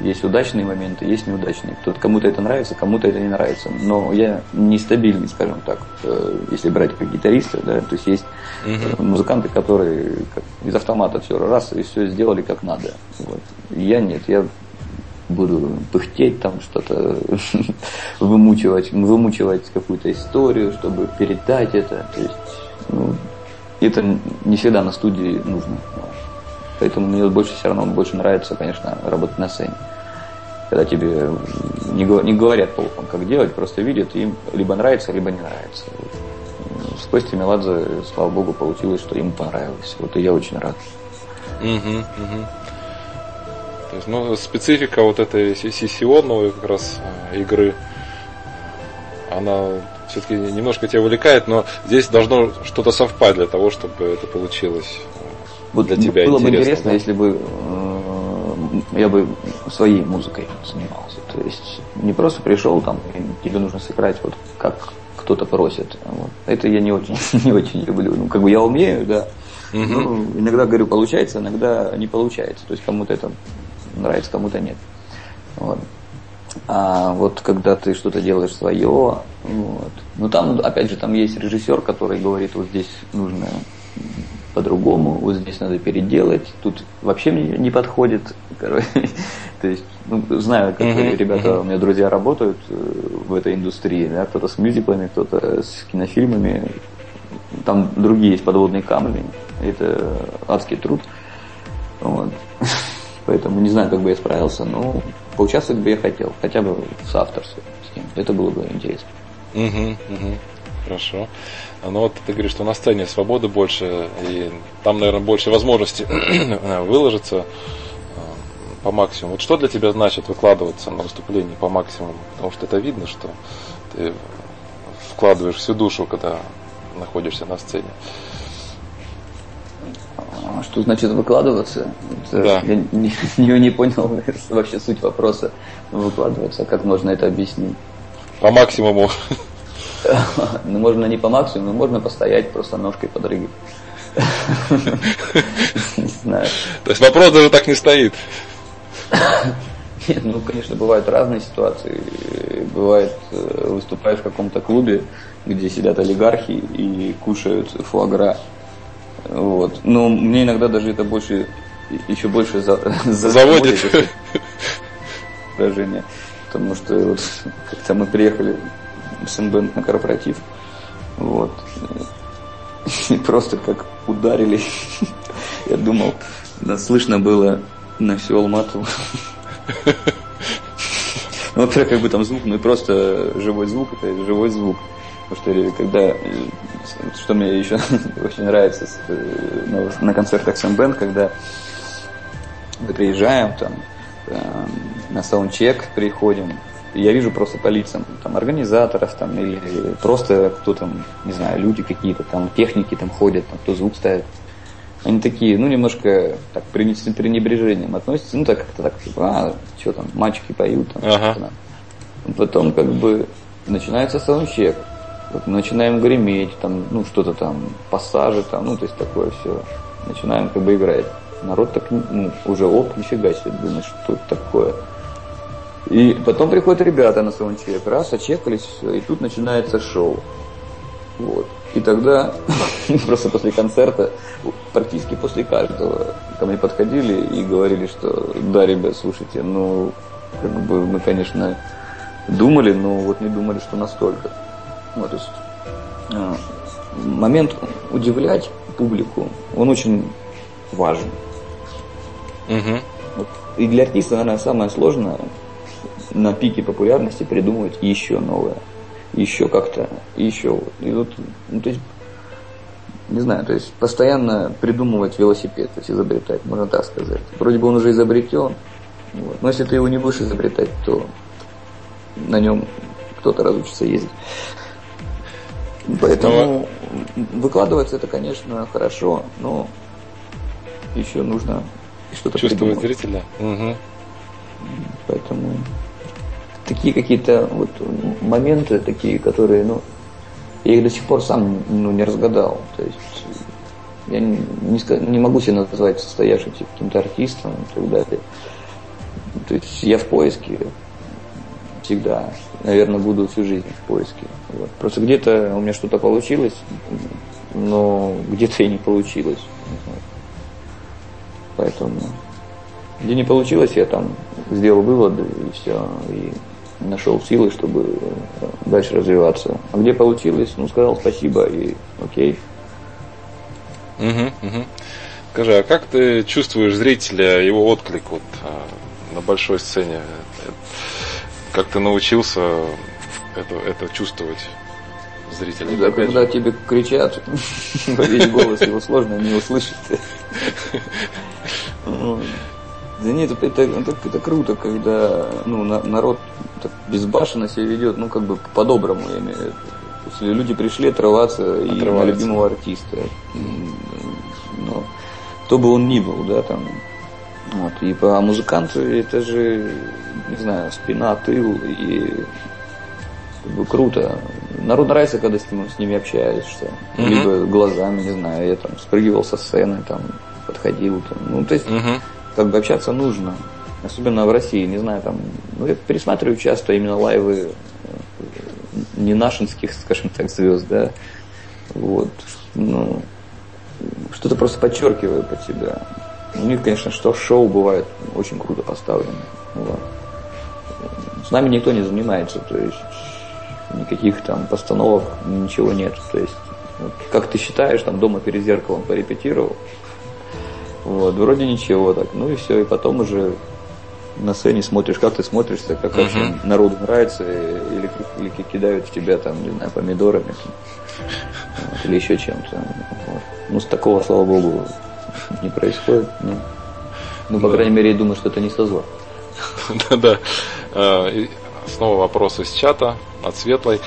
есть удачные моменты, есть неудачные. Кто-то кому-то это нравится, кому-то это не нравится. Но я нестабильный, скажем так, э, если брать как гитариста, да, то есть есть uh музыканты, которые из автомата все раз и все сделали как надо. Вот. Я нет, я буду пыхтеть там что-то, вымучивать, вымучивать какую-то историю, чтобы передать это. То есть, ну, это не всегда на студии нужно. Поэтому мне больше все равно больше нравится, конечно, работать на сцене когда тебе не, не говорят толком, как делать, просто видят, им либо нравится, либо не нравится. С Костей Меладзе, слава богу, получилось, что ему понравилось. Вот и я очень рад. Угу, угу. То есть, ну, специфика вот этой сессионной как раз а, игры, она все-таки немножко тебя увлекает, но здесь должно что-то совпасть для того, чтобы это получилось вот для тебя Было интересно, бы интересно, да? если бы э, я бы своей музыкой занимался. То есть не просто пришел там, и тебе нужно сыграть вот как кто-то просит. Вот. Это я не очень, не очень люблю. Ну, как бы я умею, да. Угу. Ну, иногда, говорю, получается, иногда не получается. То есть кому-то это нравится, кому-то нет. Вот. А вот когда ты что-то делаешь свое, вот. Ну там, опять же, там есть режиссер, который говорит, вот здесь нужно по-другому, вот здесь надо переделать, тут вообще мне не подходит. Короче, то есть, ну, знаю, как mm-hmm. ребята, у меня друзья работают э, в этой индустрии, да, кто-то с мюзиклами, кто-то с кинофильмами, там другие есть подводные камни, это адский труд. Вот. Поэтому не знаю, как бы я справился, но поучаствовать бы я хотел, хотя бы с авторством с кем Это было бы интересно. Угу, угу. Хорошо. Ну вот ты говоришь, что на сцене свободы больше, и там, наверное, больше возможностей выложиться э, по максимуму. Вот что для тебя значит выкладываться на выступлении по максимуму? Потому что это видно, что ты вкладываешь всю душу, когда находишься на сцене. А что значит выкладываться? Это да. Я не, не, не понял вообще суть вопроса. Выкладываться, как можно это объяснить? По максимуму. Ну, можно не по максимуму, но можно постоять, просто ножкой подрыгать. Не знаю. То есть вопрос даже так не стоит. Ну, конечно, бывают разные ситуации. Бывает, э, выступаешь в каком-то клубе, где сидят олигархи и кушают фуагра. Вот. Но мне иногда даже это больше, еще больше за заводит выражение. Потому что вот как-то мы приехали с на корпоратив. Вот. И просто как ударили. Я думал, да, слышно было на всю Алмату. Ну, во-первых, как бы там звук, ну и просто живой звук, это живой звук. Потому что когда, что мне еще очень нравится на, на концертах Сэмбенд, когда мы приезжаем там на саундчек приходим, я вижу просто по лицам там, организаторов там, или просто кто там, не знаю, люди какие-то там, техники там ходят, там, кто звук ставит. Они такие, ну, немножко так пренебрежением относятся, ну, так как-то так, типа, а, что там, мальчики поют, там, ага. там. Потом, как бы, начинается саундчек, начинаем греметь, там, ну, что-то там, пассажи, там, ну, то есть такое все. Начинаем как бы играть. Народ так, ну, уже, оп, нифига себе, думаешь, что это такое. И потом приходят ребята на саундчек, раз, очекались, все, и тут начинается шоу. Вот. И тогда, просто после концерта, практически после каждого, ко мне подходили и говорили, что да, ребят, слушайте, ну, как бы мы, конечно, думали, но вот не думали, что настолько. Вот, то есть, э, момент удивлять публику, он очень важен. Угу. Вот. И для артиста, наверное, самое сложное на пике популярности придумывать еще новое. Еще как-то, еще. И вот, ну, то есть, не знаю, то есть постоянно придумывать велосипед, то есть изобретать, можно так сказать. Вроде бы он уже изобретен, вот. но если ты его не будешь изобретать, то на нем кто-то разучится ездить. Поэтому но... выкладываться это, конечно, хорошо, но еще нужно что-то Чувствовать зрителя. Угу. Поэтому такие какие-то вот моменты, такие, которые, ну, я их до сих пор сам ну, не разгадал. То есть я не, не, не могу себя назвать состоявшимся каким-то артистом и так далее. То есть я в поиске всегда. Наверное, буду всю жизнь в поиске. Вот. Просто где-то у меня что-то получилось, но где-то и не получилось. Поэтому где не получилось, я там сделал выводы и все. И нашел силы, чтобы дальше развиваться. А где получилось, ну, сказал спасибо и окей. Угу, угу. Скажи, а как ты чувствуешь зрителя, его отклик вот а, на большой сцене? Как ты научился это, это чувствовать зрителей? Да, когда же. тебе кричат во весь голос, его сложно не услышать. Да нет, это, это, это, это круто, когда ну, на, народ так безбашенно себя ведет, ну как бы по-доброму, я имею в виду. Если люди пришли отрываться и на любимого артиста, ну, кто бы он ни был, да, там, вот, и по музыканту это же, не знаю, спина, тыл, и как бы круто. Народу нравится, когда с, ним, с ними общаешься, mm-hmm. либо глазами, не знаю, я там спрыгивал со сцены, там, подходил, там, ну, то есть, mm-hmm как бы общаться нужно. Особенно в России, не знаю, там, ну, я пересматриваю часто именно лайвы не нашинских, скажем так, звезд, да, вот, ну, что-то просто подчеркиваю под себя. У них, конечно, что шоу бывает очень круто поставлено. Вот. С нами никто не занимается, то есть никаких там постановок, ничего нет. То есть, вот, как ты считаешь, там дома перед зеркалом порепетировал, вот, вроде ничего так. Ну и все, и потом уже на сцене смотришь, как ты смотришься, как вообще uh-huh. народу нравится, или, или кидают в тебя там, не знаю, помидорами вот, или еще чем-то. Вот. Ну, с такого, слава богу, не происходит. Ну, ну по да. крайней мере, я думаю, что это не со зла. Да-да. А, снова вопрос из чата от Светлой.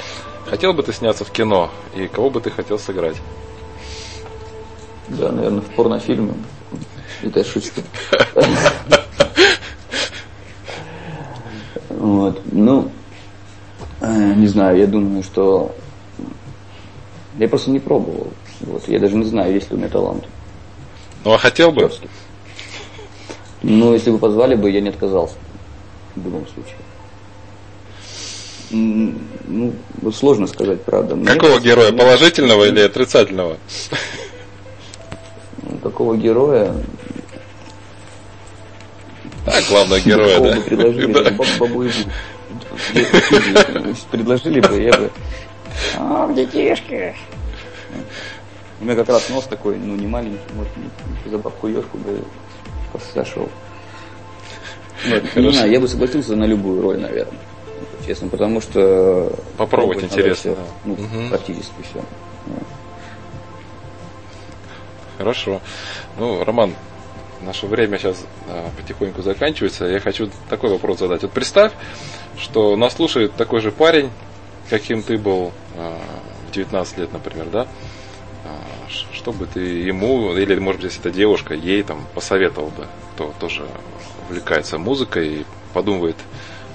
Хотел бы ты сняться в кино, и кого бы ты хотел сыграть? Да, наверное, в порнофильме. Это шутка. Вот. Ну, э, не знаю, я думаю, что я просто не пробовал. Вот. Я даже не знаю, есть ли у меня талант. Ну, а хотел бы? Ну, если бы позвали бы, я не отказался. В любом случае. Ну, сложно сказать, правда. Мне Какого кажется, героя? Положительного или отрицательного? Какого героя? А, главного героя, да? Предложили, да. бабу Предложили бы, я бы... А, детишки. У меня как раз нос такой, ну, не маленький, может, за бабку ешку бы сошел. Вот, не знаю, я бы согласился на любую роль, наверное. Честно, потому что... Попробовать интересно. Все, ну, угу. практически все. Хорошо. Ну, Роман, наше время сейчас а, потихоньку заканчивается. Я хочу такой вопрос задать. Вот представь, что нас слушает такой же парень, каким ты был а, в 19 лет, например, да? А, что бы ты ему, или, может быть, если это девушка, ей там посоветовал бы, кто тоже увлекается музыкой и подумывает,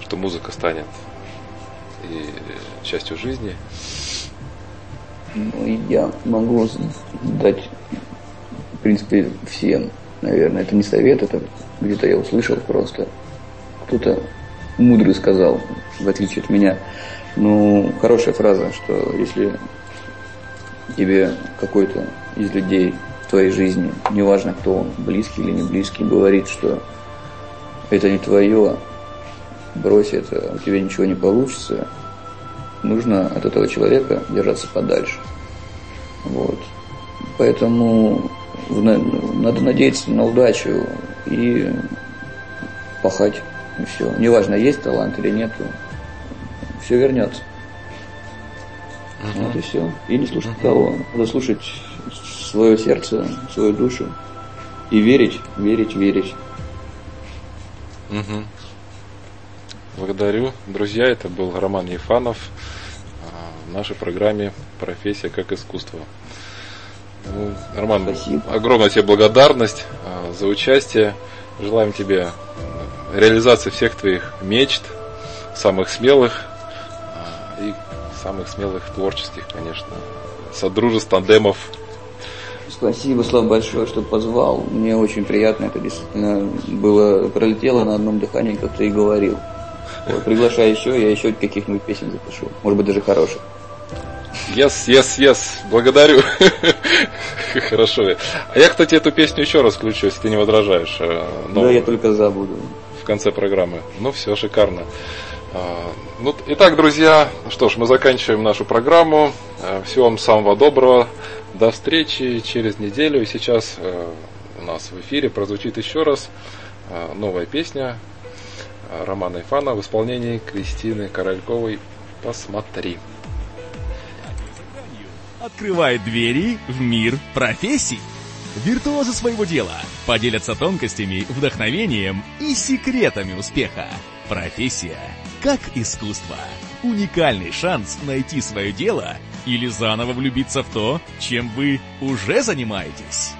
что музыка станет и частью жизни? Ну, я могу дать, в принципе, всем наверное. Это не совет, это где-то я услышал просто. Кто-то мудрый сказал, в отличие от меня. Ну, хорошая фраза, что если тебе какой-то из людей в твоей жизни, неважно кто он, близкий или не близкий, говорит, что это не твое, брось это, у тебя ничего не получится, нужно от этого человека держаться подальше. Вот. Поэтому надо надеяться на удачу и пахать. И все. Неважно, есть талант или нет, все вернется. Uh-huh. Вот и все. И не слушать uh-huh. кого. Надо слушать свое сердце, свою душу. И верить, верить, верить. Угу. Благодарю. Друзья, это был Роман Ефанов а, в нашей программе «Профессия как искусство». Ну, Роман, Спасибо. огромная тебе благодарность а, за участие. Желаем тебе реализации всех твоих мечт, самых смелых а, и самых смелых творческих, конечно, содружеств, тандемов. Спасибо, Слава, большое, что позвал. Мне очень приятно, это действительно было, пролетело на одном дыхании, как ты и говорил. Вот, приглашай еще, я еще каких-нибудь песен запишу. Может быть, даже хороших. Yes, yes, yes. Благодарю. Хорошо. А я, кстати, эту песню еще раз включу, если ты не возражаешь. Э, Но да, я только забуду. В конце программы. Ну, все, шикарно. А, ну, итак, друзья, что ж, мы заканчиваем нашу программу. Э, всего вам самого доброго. До встречи через неделю. И сейчас э, у нас в эфире прозвучит еще раз новая песня Романа Ифана в исполнении Кристины Корольковой «Посмотри» открывает двери в мир профессий. Виртуозы своего дела поделятся тонкостями, вдохновением и секретами успеха. Профессия как искусство. Уникальный шанс найти свое дело или заново влюбиться в то, чем вы уже занимаетесь.